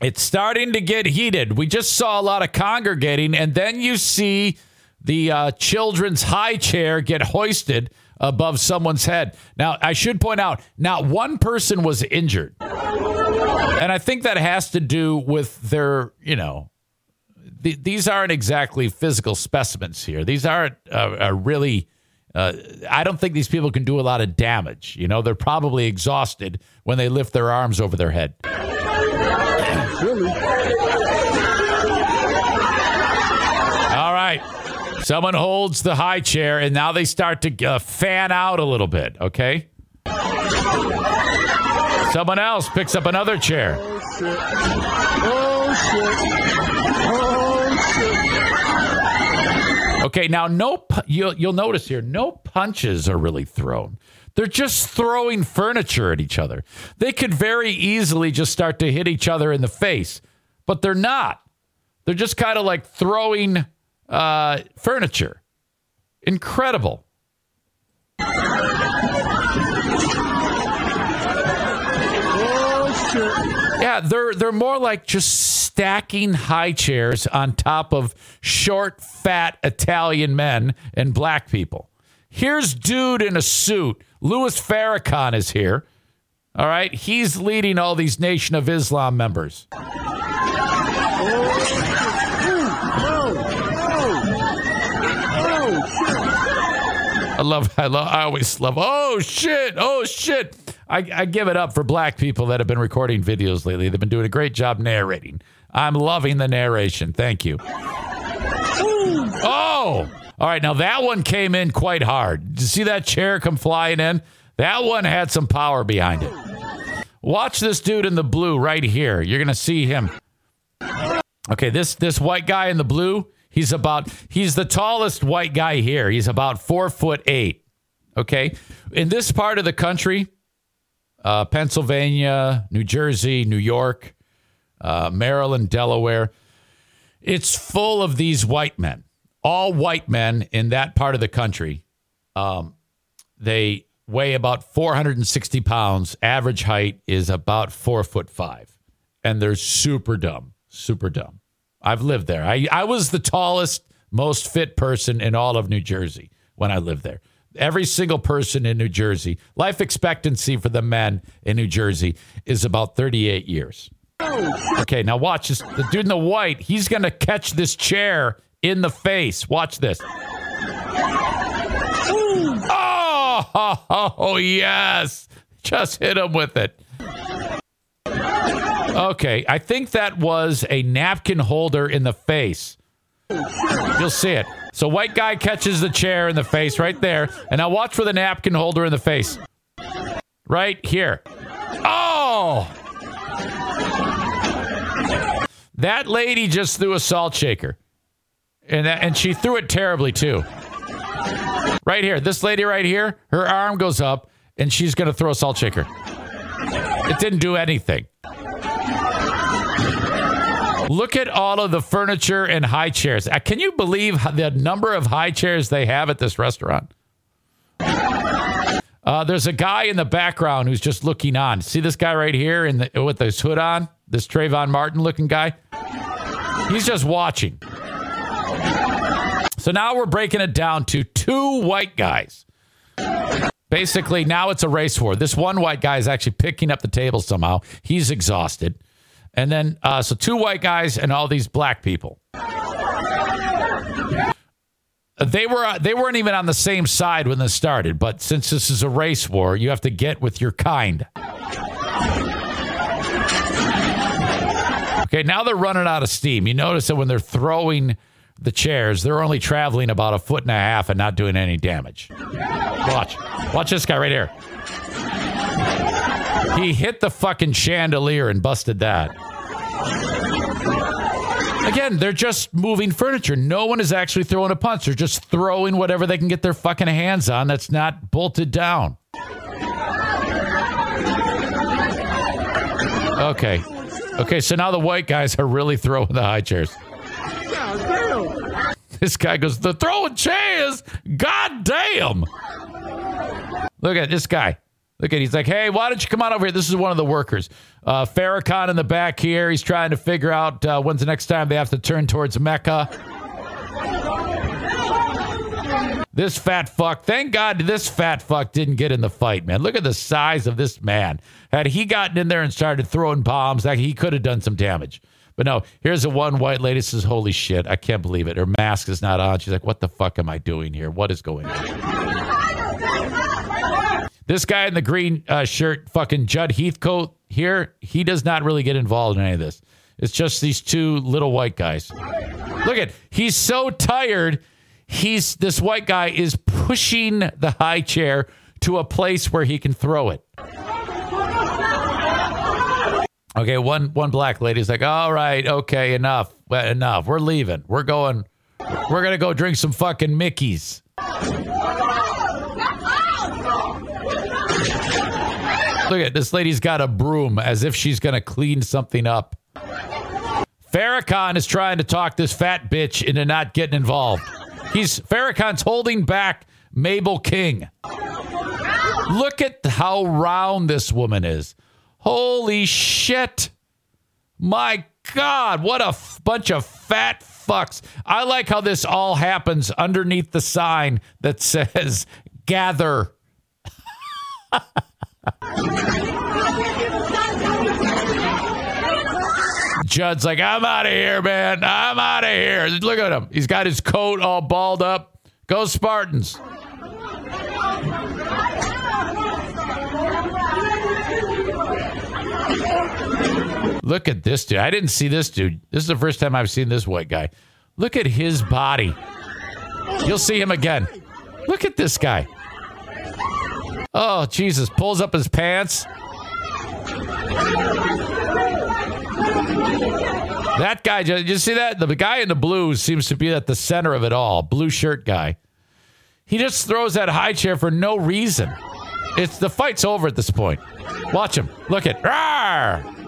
It's starting to get heated. We just saw a lot of congregating, and then you see the uh, children's high chair get hoisted above someone's head. Now, I should point out, not one person was injured. And I think that has to do with their, you know, th- these aren't exactly physical specimens here. These aren't uh, really. Uh, I don't think these people can do a lot of damage. You know, they're probably exhausted when they lift their arms over their head. All right. Someone holds the high chair, and now they start to uh, fan out a little bit, okay? Someone else picks up another chair. Okay, now no, you'll, you'll notice here, no punches are really thrown. They're just throwing furniture at each other. They could very easily just start to hit each other in the face, but they're not. They're just kind of like throwing uh, furniture. Incredible. Yeah, they're they're more like just stacking high chairs on top of short, fat Italian men and black people. Here's dude in a suit. Louis Farrakhan is here. All right, he's leading all these Nation of Islam members. Love, I love, I always love. Oh shit! Oh shit! I, I give it up for black people that have been recording videos lately. They've been doing a great job narrating. I'm loving the narration. Thank you. Oh, all right. Now that one came in quite hard. Did you see that chair come flying in? That one had some power behind it. Watch this dude in the blue right here. You're gonna see him. Okay, this this white guy in the blue. He's about he's the tallest white guy here. He's about four foot eight. Okay, in this part of the country, uh, Pennsylvania, New Jersey, New York, uh, Maryland, Delaware, it's full of these white men. All white men in that part of the country. Um, they weigh about 460 pounds. Average height is about four foot five, and they're super dumb, super dumb. I've lived there. I, I was the tallest, most fit person in all of New Jersey when I lived there. every single person in New Jersey, life expectancy for the men in New Jersey is about 38 years. Okay, now watch this. The dude in the white, he's going to catch this chair in the face. Watch this. Oh, oh, yes. Just hit him with it. Okay, I think that was a napkin holder in the face. You'll see it. So white guy catches the chair in the face right there. And now watch for the napkin holder in the face. Right here. Oh! That lady just threw a salt shaker. And that, and she threw it terribly too. Right here. This lady right here, her arm goes up and she's going to throw a salt shaker. It didn't do anything. Look at all of the furniture and high chairs. Uh, Can you believe the number of high chairs they have at this restaurant? Uh, there's a guy in the background who's just looking on. See this guy right here in the, with this hood on? This Trayvon Martin looking guy? He's just watching. So now we're breaking it down to two white guys. Basically, now it's a race war. This one white guy is actually picking up the table somehow. He's exhausted. And then, uh, so two white guys and all these black people. They were uh, they weren't even on the same side when this started, but since this is a race war, you have to get with your kind. Okay, now they're running out of steam. You notice that when they're throwing the chairs, they're only traveling about a foot and a half and not doing any damage. Watch. Watch this guy right here. He hit the fucking chandelier and busted that. Again, they're just moving furniture. No one is actually throwing a punch. They're just throwing whatever they can get their fucking hands on that's not bolted down. Okay. Okay, so now the white guys are really throwing the high chairs. This guy goes, the throwing chairs? God damn. Look at this guy. Look at he's like, hey, why don't you come on over here? This is one of the workers. Uh, Farrakhan in the back here. He's trying to figure out uh, when's the next time they have to turn towards Mecca. This fat fuck. Thank God this fat fuck didn't get in the fight, man. Look at the size of this man. Had he gotten in there and started throwing bombs, he could have done some damage. But no, here's the one white lady says, "Holy shit, I can't believe it." Her mask is not on. She's like, "What the fuck am I doing here? What is going on?" This guy in the green uh, shirt, fucking Judd Heathcote here, he does not really get involved in any of this. It's just these two little white guys. Look at, he's so tired. He's this white guy is pushing the high chair to a place where he can throw it. Okay, one one black lady's like, "All right, okay, enough, enough. We're leaving. We're going. We're gonna go drink some fucking Mickey's." Look at this lady's got a broom as if she's gonna clean something up. Farrakhan is trying to talk this fat bitch into not getting involved. He's Farrakhan's holding back Mabel King. Look at how round this woman is. Holy shit. My God, what a f- bunch of fat fucks. I like how this all happens underneath the sign that says gather. Judd's like, I'm out of here, man. I'm out of here. Look at him. He's got his coat all balled up. Go Spartans. Look at this dude. I didn't see this dude. This is the first time I've seen this white guy. Look at his body. You'll see him again. Look at this guy. Oh, Jesus. Pulls up his pants. That guy, did you see that? The guy in the blue seems to be at the center of it all. Blue shirt guy. He just throws that high chair for no reason. It's the fight's over at this point. Watch him. Look at. Rawr!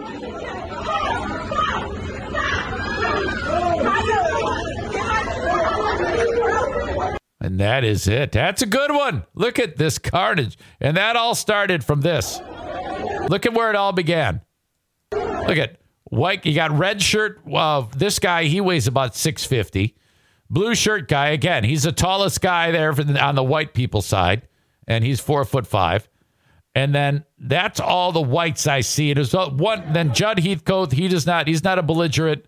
And that is it. That's a good one. Look at this carnage. And that all started from this. Look at where it all began. Look at white. You got red shirt. Well, this guy, he weighs about 650. Blue shirt guy again. He's the tallest guy there the- on the white people side, and he's four foot five. And then that's all the whites I see. It is uh, one. Then Judd Heathcote. He does not. He's not a belligerent.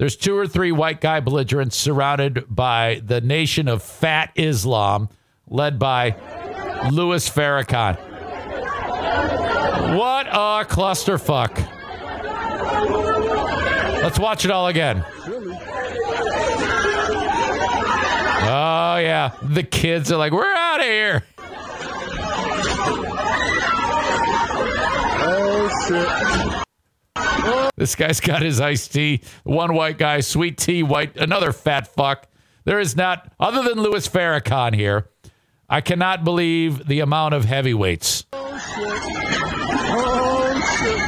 There's two or three white guy belligerents surrounded by the nation of fat Islam, led by Louis Farrakhan. What a clusterfuck! Let's watch it all again. Oh yeah, the kids are like, "We're out of here." Oh, This guy's got his iced tea. One white guy, sweet tea, white, another fat fuck. There is not, other than Louis Farrakhan here, I cannot believe the amount of heavyweights. Oh shit, Oh, shit.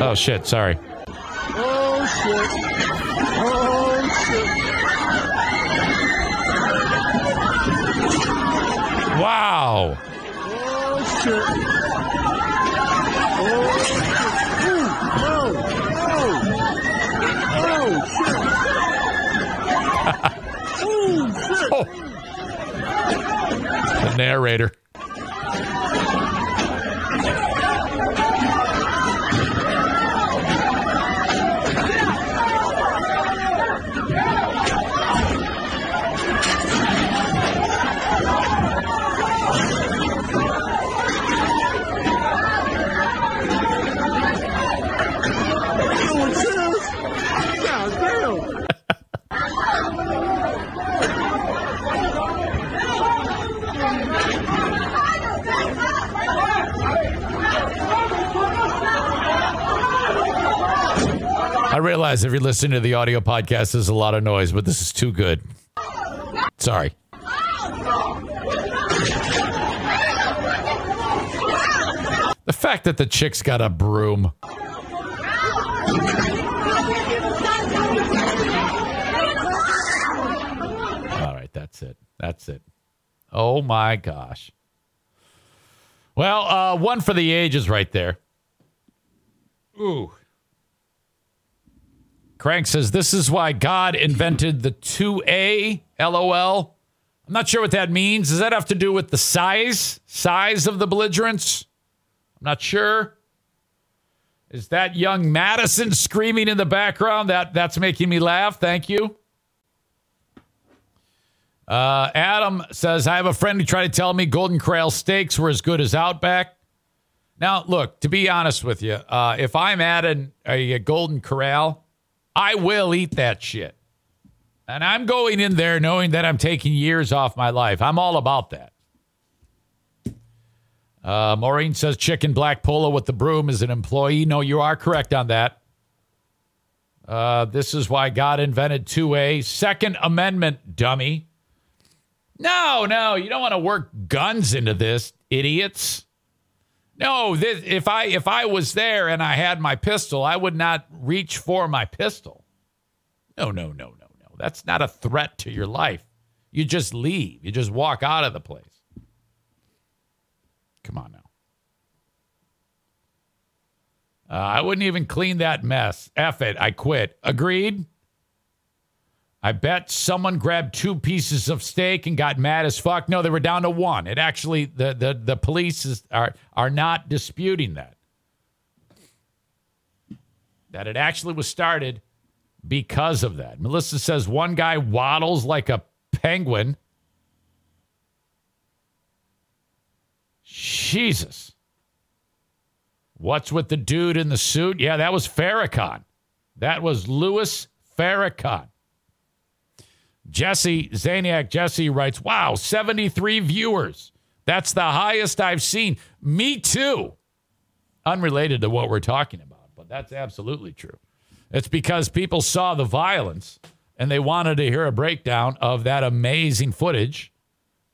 Oh, shit. sorry. Wow. Oh. shit! Oh shit! No! No! Oh shit! Oh shit! Oh! The narrator. Realize if you're listening to the audio podcast, there's a lot of noise, but this is too good. Sorry. The fact that the chick's got a broom. All right, that's it. That's it. Oh my gosh. Well, uh, one for the ages right there. Ooh. Crank says this is why God invented the 2A LOL. I'm not sure what that means. Does that have to do with the size? Size of the belligerents? I'm not sure. Is that young Madison screaming in the background? That that's making me laugh. Thank you. Uh, Adam says, I have a friend who tried to tell me Golden Corral steaks were as good as Outback. Now, look, to be honest with you, uh, if I'm at an, a, a Golden Corral, I will eat that shit. And I'm going in there knowing that I'm taking years off my life. I'm all about that. Uh, Maureen says chicken black polo with the broom is an employee. No, you are correct on that. Uh, this is why God invented 2A. Second Amendment, dummy. No, no, you don't want to work guns into this, idiots. No, this, if I if I was there and I had my pistol, I would not reach for my pistol. No, no, no, no, no. That's not a threat to your life. You just leave. You just walk out of the place. Come on now. Uh, I wouldn't even clean that mess. F it. I quit. Agreed. I bet someone grabbed two pieces of steak and got mad as fuck. No, they were down to one. It actually the the the police is, are are not disputing that. That it actually was started because of that. Melissa says one guy waddles like a penguin. Jesus. What's with the dude in the suit? Yeah, that was Farrakhan. That was Louis Farrakhan. Jesse Zaniac Jesse writes, "Wow, 73 viewers. That's the highest I've seen. Me too." Unrelated to what we're talking about, but that's absolutely true. It's because people saw the violence and they wanted to hear a breakdown of that amazing footage.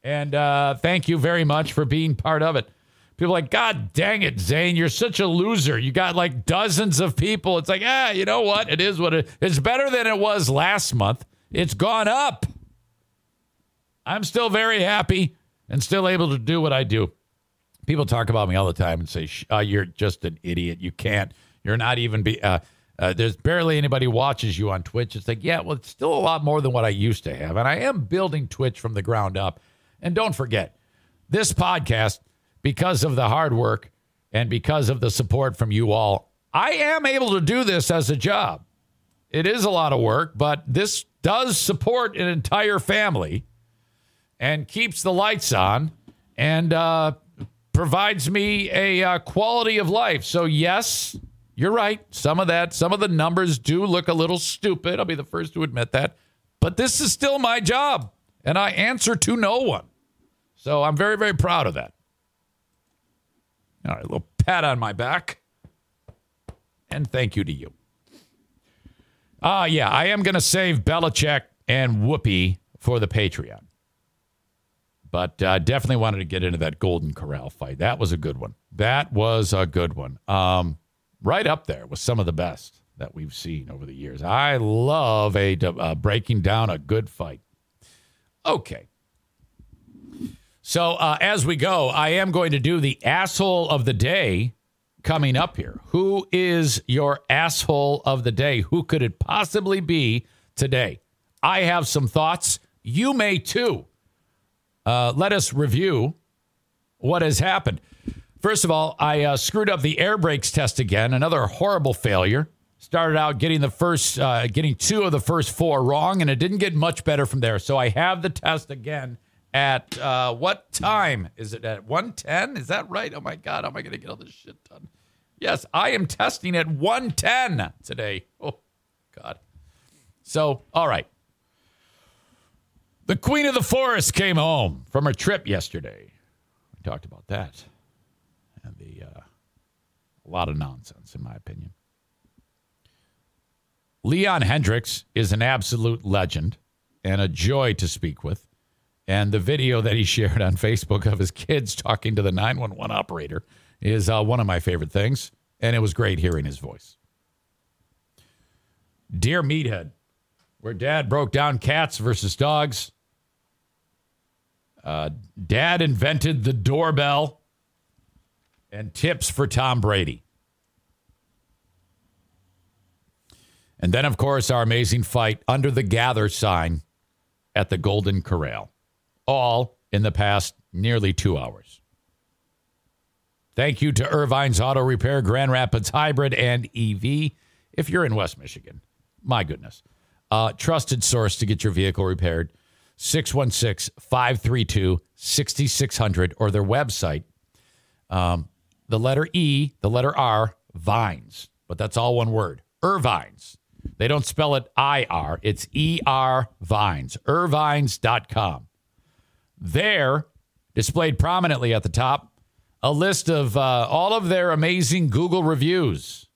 And uh, thank you very much for being part of it. People like, God dang it, Zane, you're such a loser. You got like dozens of people. It's like, ah, you know what? It is what it It's better than it was last month. It's gone up. I'm still very happy and still able to do what I do. People talk about me all the time and say, uh, "You're just an idiot. You can't, You're not even be. Uh, uh, there's barely anybody watches you on Twitch. It's like, yeah, well, it's still a lot more than what I used to have, and I am building Twitch from the ground up. And don't forget, this podcast, because of the hard work and because of the support from you all, I am able to do this as a job. It is a lot of work, but this does support an entire family and keeps the lights on and uh, provides me a uh, quality of life. So, yes, you're right. Some of that, some of the numbers do look a little stupid. I'll be the first to admit that. But this is still my job, and I answer to no one. So I'm very, very proud of that. All right, a little pat on my back. And thank you to you. Uh, yeah, I am going to save Belichick and Whoopi for the Patreon. But uh, definitely wanted to get into that Golden Corral fight. That was a good one. That was a good one. Um, right up there with some of the best that we've seen over the years. I love a uh, breaking down a good fight. Okay. So uh, as we go, I am going to do the asshole of the day coming up here. Who is your asshole of the day? Who could it possibly be today? I have some thoughts. You may too. Uh, let us review what has happened. First of all, I uh, screwed up the air brakes test again. Another horrible failure. Started out getting the first, uh, getting two of the first four wrong, and it didn't get much better from there. So I have the test again at uh, what time is it at 110? Is that right? Oh my God, how am I going to get all this shit done? Yes, I am testing at 110 today. Oh God. So, all right. The Queen of the Forest came home from her trip yesterday. We talked about that and the uh, a lot of nonsense, in my opinion. Leon Hendrix is an absolute legend and a joy to speak with. And the video that he shared on Facebook of his kids talking to the 911 operator is uh, one of my favorite things. And it was great hearing his voice. Dear Meathead, where dad broke down cats versus dogs. Uh, dad invented the doorbell and tips for Tom Brady. And then, of course, our amazing fight under the gather sign at the Golden Corral, all in the past nearly two hours. Thank you to Ervine's Auto Repair, Grand Rapids Hybrid, and EV. If you're in West Michigan, my goodness. Uh, trusted source to get your vehicle repaired 616 532 6600 or their website, um, the letter E, the letter R, Vines, but that's all one word. Ervines. They don't spell it I R, it's E R Vines. Ervines.com. There, displayed prominently at the top, a list of uh, all of their amazing Google reviews.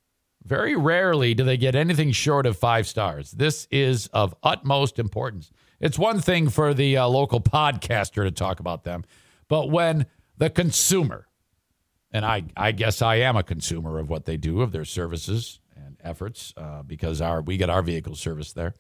Very rarely do they get anything short of five stars. This is of utmost importance. It's one thing for the uh, local podcaster to talk about them, but when the consumer, and I, I guess I am a consumer of what they do, of their services and efforts, uh, because our we get our vehicle service there.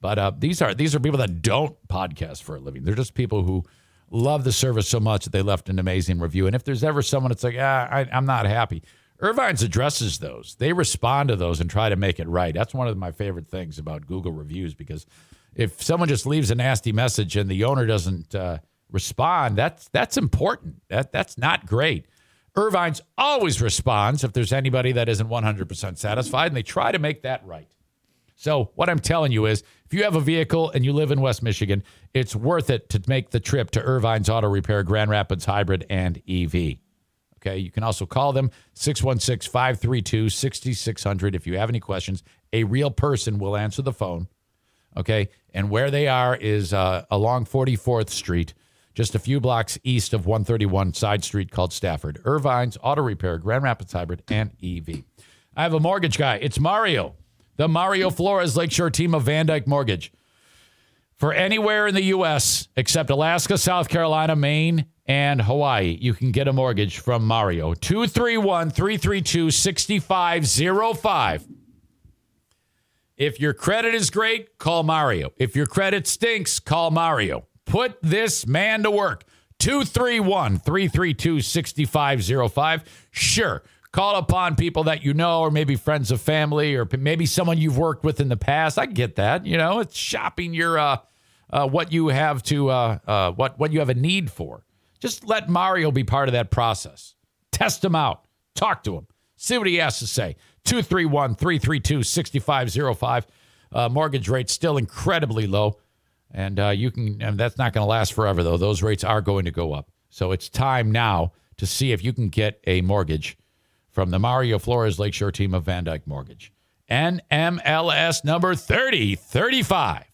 But uh, these are these are people that don't podcast for a living. They're just people who love the service so much that they left an amazing review. And if there's ever someone that's like, ah, I, I'm not happy, Ervine's addresses those. They respond to those and try to make it right. That's one of my favorite things about Google reviews because if someone just leaves a nasty message and the owner doesn't uh, respond, that's that's important. That that's not great. Ervine's always responds if there's anybody that isn't 100% satisfied, and they try to make that right. So, what I'm telling you is if you have a vehicle and you live in West Michigan, it's worth it to make the trip to Ervine's Auto Repair, Grand Rapids Hybrid, and EV. Okay. You can also call them 616 532 6600 if you have any questions. A real person will answer the phone. Okay. And where they are is uh, along 44th Street just a few blocks east of 131 side street called Stafford. Ervine's Auto Repair, Grand Rapids Hybrid, and EV. I have a mortgage guy. It's Mario, the Mario Flores Lakeshore team of VanDyk Mortgage. For anywhere in the U.S. except Alaska, South Carolina, Maine, and Hawaii, you can get a mortgage from Mario. 231 332 6505. If your credit is great, call Mario. If your credit stinks, call Mario. Put this man to work. 231 332 6505. Sure, call upon people that you know, or maybe friends of family, or maybe someone you've worked with in the past. I get that. You know, it's shopping your uh, uh, what you have to uh, uh, what what you have a need for. Just let Mario be part of that process. Test him out. Talk to him. See what he has to say. 231 332 6505. Uh, Mortgage rates still incredibly low. And uh, you can, and that's not going to last forever, though. Those rates are going to go up. So it's time now to see if you can get a mortgage from the Mario Flores Lakeshore team of VanDyk Mortgage. NMLS number 3035.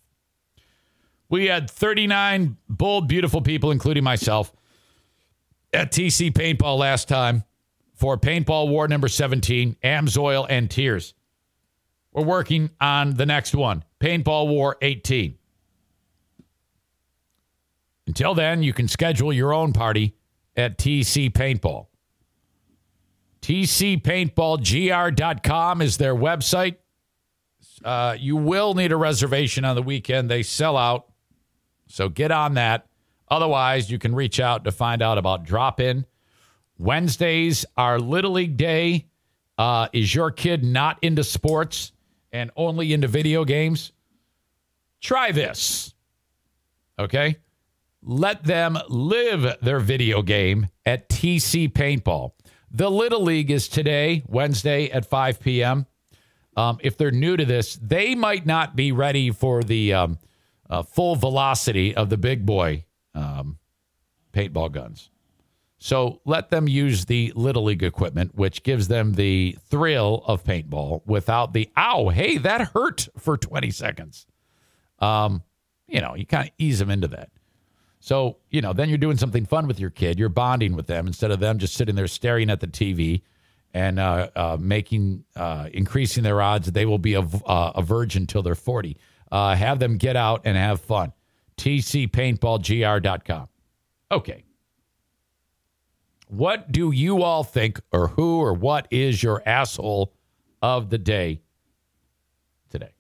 We had 39 bold, beautiful people, including myself, at TC Paintball last time for Paintball War number 17, Amsoil and Tears. We're working on the next one, Paintball War 18. Until then, you can schedule your own party at TC Paintball. TCPaintballGR.com is their website. Uh, you will need a reservation on the weekend. They sell out. So get on that. Otherwise, you can reach out to find out about drop in. Wednesdays are Little League Day. Uh, is your kid not into sports and only into video games? Try this. Okay? Let them live their video game at TC Paintball. The Little League is today, Wednesday at 5 p.m. Um, if they're new to this, they might not be ready for the um, uh, full velocity of the big boy um, paintball guns. So let them use the Little League equipment, which gives them the thrill of paintball without the, ow, hey, that hurt for 20 seconds. Um, you know, you kind of ease them into that. So, you know, then you're doing something fun with your kid. You're bonding with them instead of them just sitting there staring at the TV and uh, uh, making, uh, increasing their odds that they will be a, uh, a virgin until they're 40. Uh, have them get out and have fun. TCPaintballGR.com. Okay. What do you all think, or who, or what is your asshole of the day today?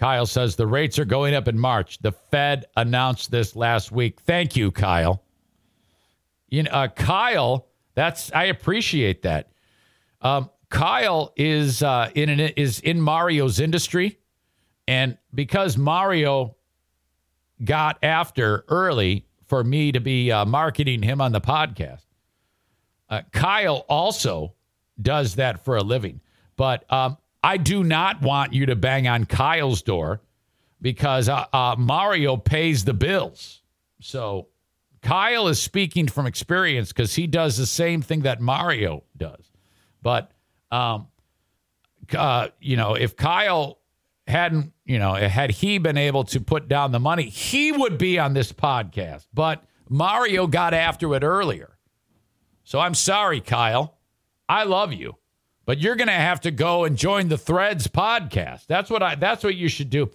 Kyle says the rates are going up in March. The Fed announced this last week. Thank you, Kyle. You know, uh, Kyle, that's I appreciate that. Um, Kyle is uh, in an, is in Mario's industry, and because Mario got after early for me to be uh, marketing him on the podcast, uh, Kyle also does that for a living. But um, I do not want you to bang on Kyle's door because uh, uh, Mario pays the bills. So Kyle is speaking from experience because he does the same thing that Mario does. But, um, uh, you know, if Kyle hadn't, you know, had he been able to put down the money, he would be on this podcast. But Mario got after it earlier. So I'm sorry, Kyle. I love you but you're going to have to go and join the Threads podcast. That's what I that's what you should do.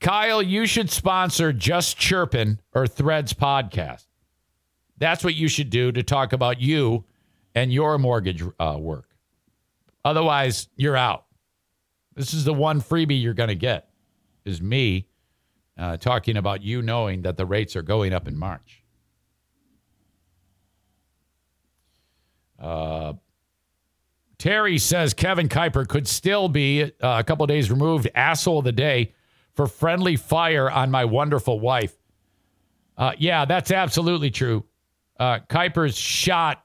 Kyle, you should sponsor Just Chirpin or Threads podcast. That's what you should do to talk about you and your mortgage uh, work. Otherwise, you're out. This is the one freebie you're going to get is me uh, talking about you knowing that the rates are going up in March. Uh, Terry says Kevin Kuiper could still be uh, a couple days removed asshole of the day for friendly fire on my wonderful wife. Uh, yeah, that's absolutely true. Uh, Kuiper's shot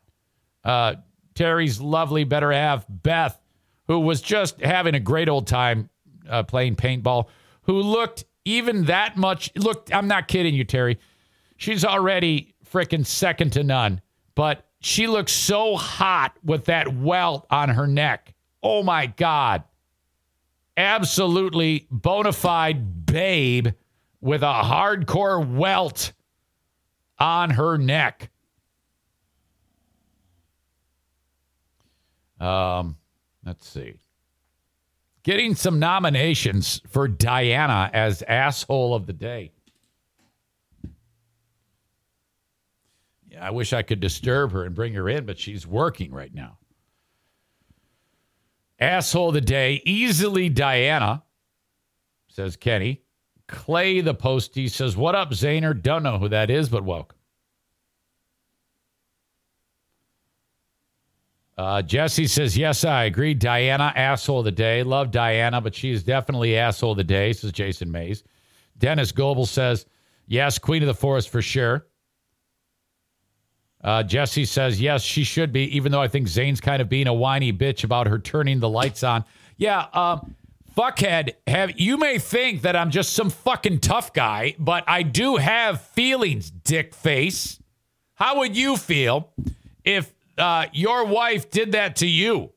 uh, Terry's lovely better half, Beth, who was just having a great old time uh, playing paintball, who looked even that much. Look, I'm not kidding you, Terry. She's already freaking second to none, but she looks so hot with that welt on her neck. Oh my God. Absolutely bona fide babe with a hardcore welt on her neck. Um, let's see. Getting some nominations for Diana as asshole of the day. I wish I could disturb her and bring her in, but she's working right now. Asshole of the day, easily Diana, says Kenny. Clay the postie says, What up, Zaner? Don't know who that is, but welcome. Uh, Jesse says, Yes, I agree. Diana, asshole of the day. Love Diana, but she is definitely asshole of the day, says Jason Mays. Dennis Goebel says, Yes, Queen of the Forest for sure. Uh, Jesse says, Yes, she should be, even though I think Zane's kind of being a whiny bitch about her turning the lights on. Yeah, um, fuckhead, have you may think that I'm just some fucking tough guy, but I do have feelings, dick face. How would you feel if uh, your wife did that to you?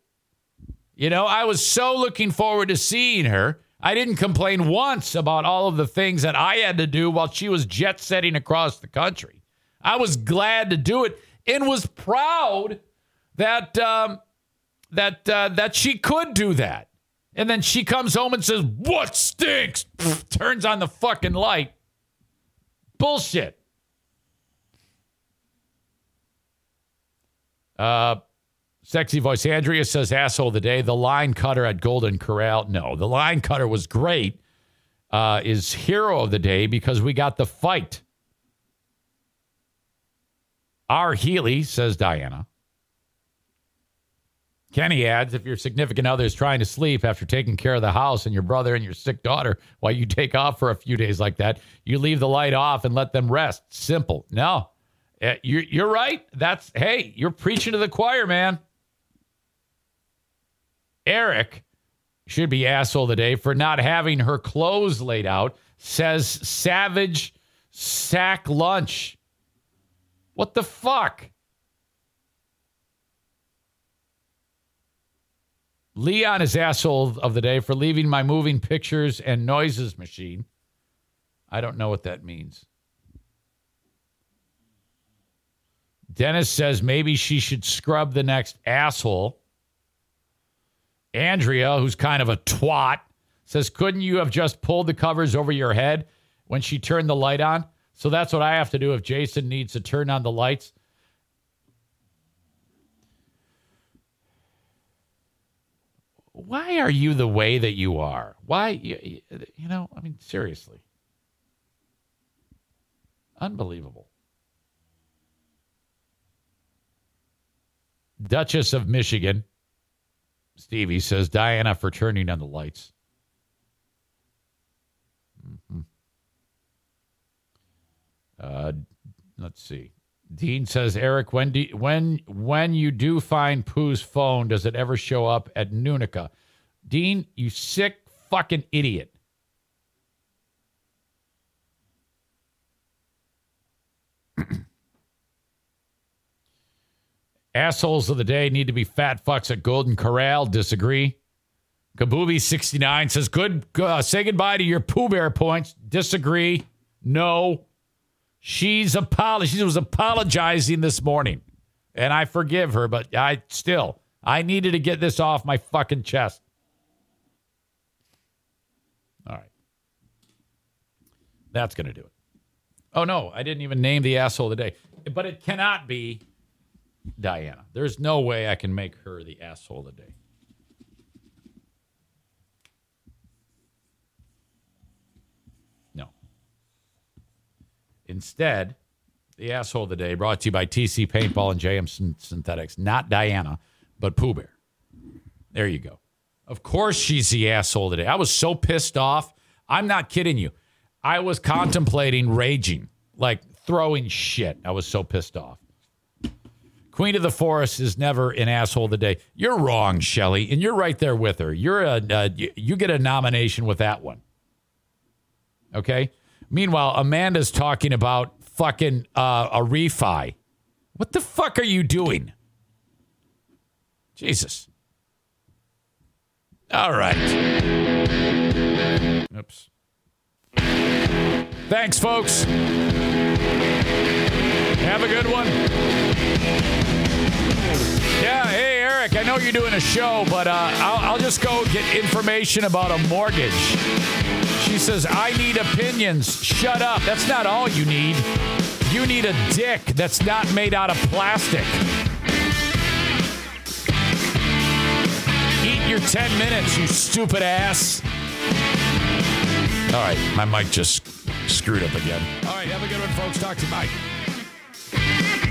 You know, I was so looking forward to seeing her. I didn't complain once about all of the things that I had to do while she was jet setting across the country. I was glad to do it and was proud that um, that uh, that she could do that. And then she comes home and says, "What stinks?" Pfft, turns on the fucking light. Bullshit. Uh, sexy voice Andrea says, "Asshole of the day." The line cutter at Golden Corral. No, the line cutter was great. Uh, is hero of the day because we got the fight. R. Healy says Diana. Kenny adds, if your significant other is trying to sleep after taking care of the house and your brother and your sick daughter while you take off for a few days like that, you leave the light off and let them rest. Simple. No, Uh, you're, you're right. That's, hey, you're preaching to the choir, man. Eric should be asshole of the day for not having her clothes laid out, says savage sack lunch. What the fuck? Leon is asshole of the day for leaving my moving pictures and noises machine. I don't know what that means. Dennis says maybe she should scrub the next asshole. Andrea, who's kind of a twat, says, Couldn't you have just pulled the covers over your head when she turned the light on? So that's what I have to do if Jason needs to turn on the lights. Why are you the way that you are? Why, you, you know, I mean, seriously. Unbelievable. Duchess of Michigan, Stevie says, Diana for turning on the lights. Mhm. Uh, let's see. Dean says, Eric, when do when when you do find Pooh's phone, does it ever show up at Nunica? Dean, you sick fucking idiot. Assholes of the day need to be fat fucks at Golden Corral. Disagree. Kabubi69 says, good, uh, say goodbye to your Pooh Bear points. Disagree. No. She's apolo- she was apologizing this morning. And I forgive her, but I still I needed to get this off my fucking chest. All right. That's gonna do it. Oh no, I didn't even name the asshole of the day. But it cannot be Diana. There's no way I can make her the asshole of the day. No. Instead, the asshole of the day brought to you by TC Paintball and JM Synthetics. Not Diana, but Pooh Bear. There you go. Of course, she's the asshole of the day. I was so pissed off. I'm not kidding you. I was contemplating raging, like throwing shit. I was so pissed off. Queen of the Forest is never an asshole of the day. You're wrong, Shelley, and you're right there with her. You're a you, you get a nomination with that one. Okay. Meanwhile, Amanda's talking about fucking uh, a refi. What the fuck are you doing? Jesus. All right. Oops. Thanks, folks. Have a good one. Yeah, hey, Eric, I know you're doing a show, but uh, I'll, I'll just go get information about a mortgage. She says, I need opinions. Shut up. That's not all you need. You need a dick that's not made out of plastic. Eat your 10 minutes, you stupid ass. All right, my mic just screwed up again. All right, have a good one, folks. Talk to you.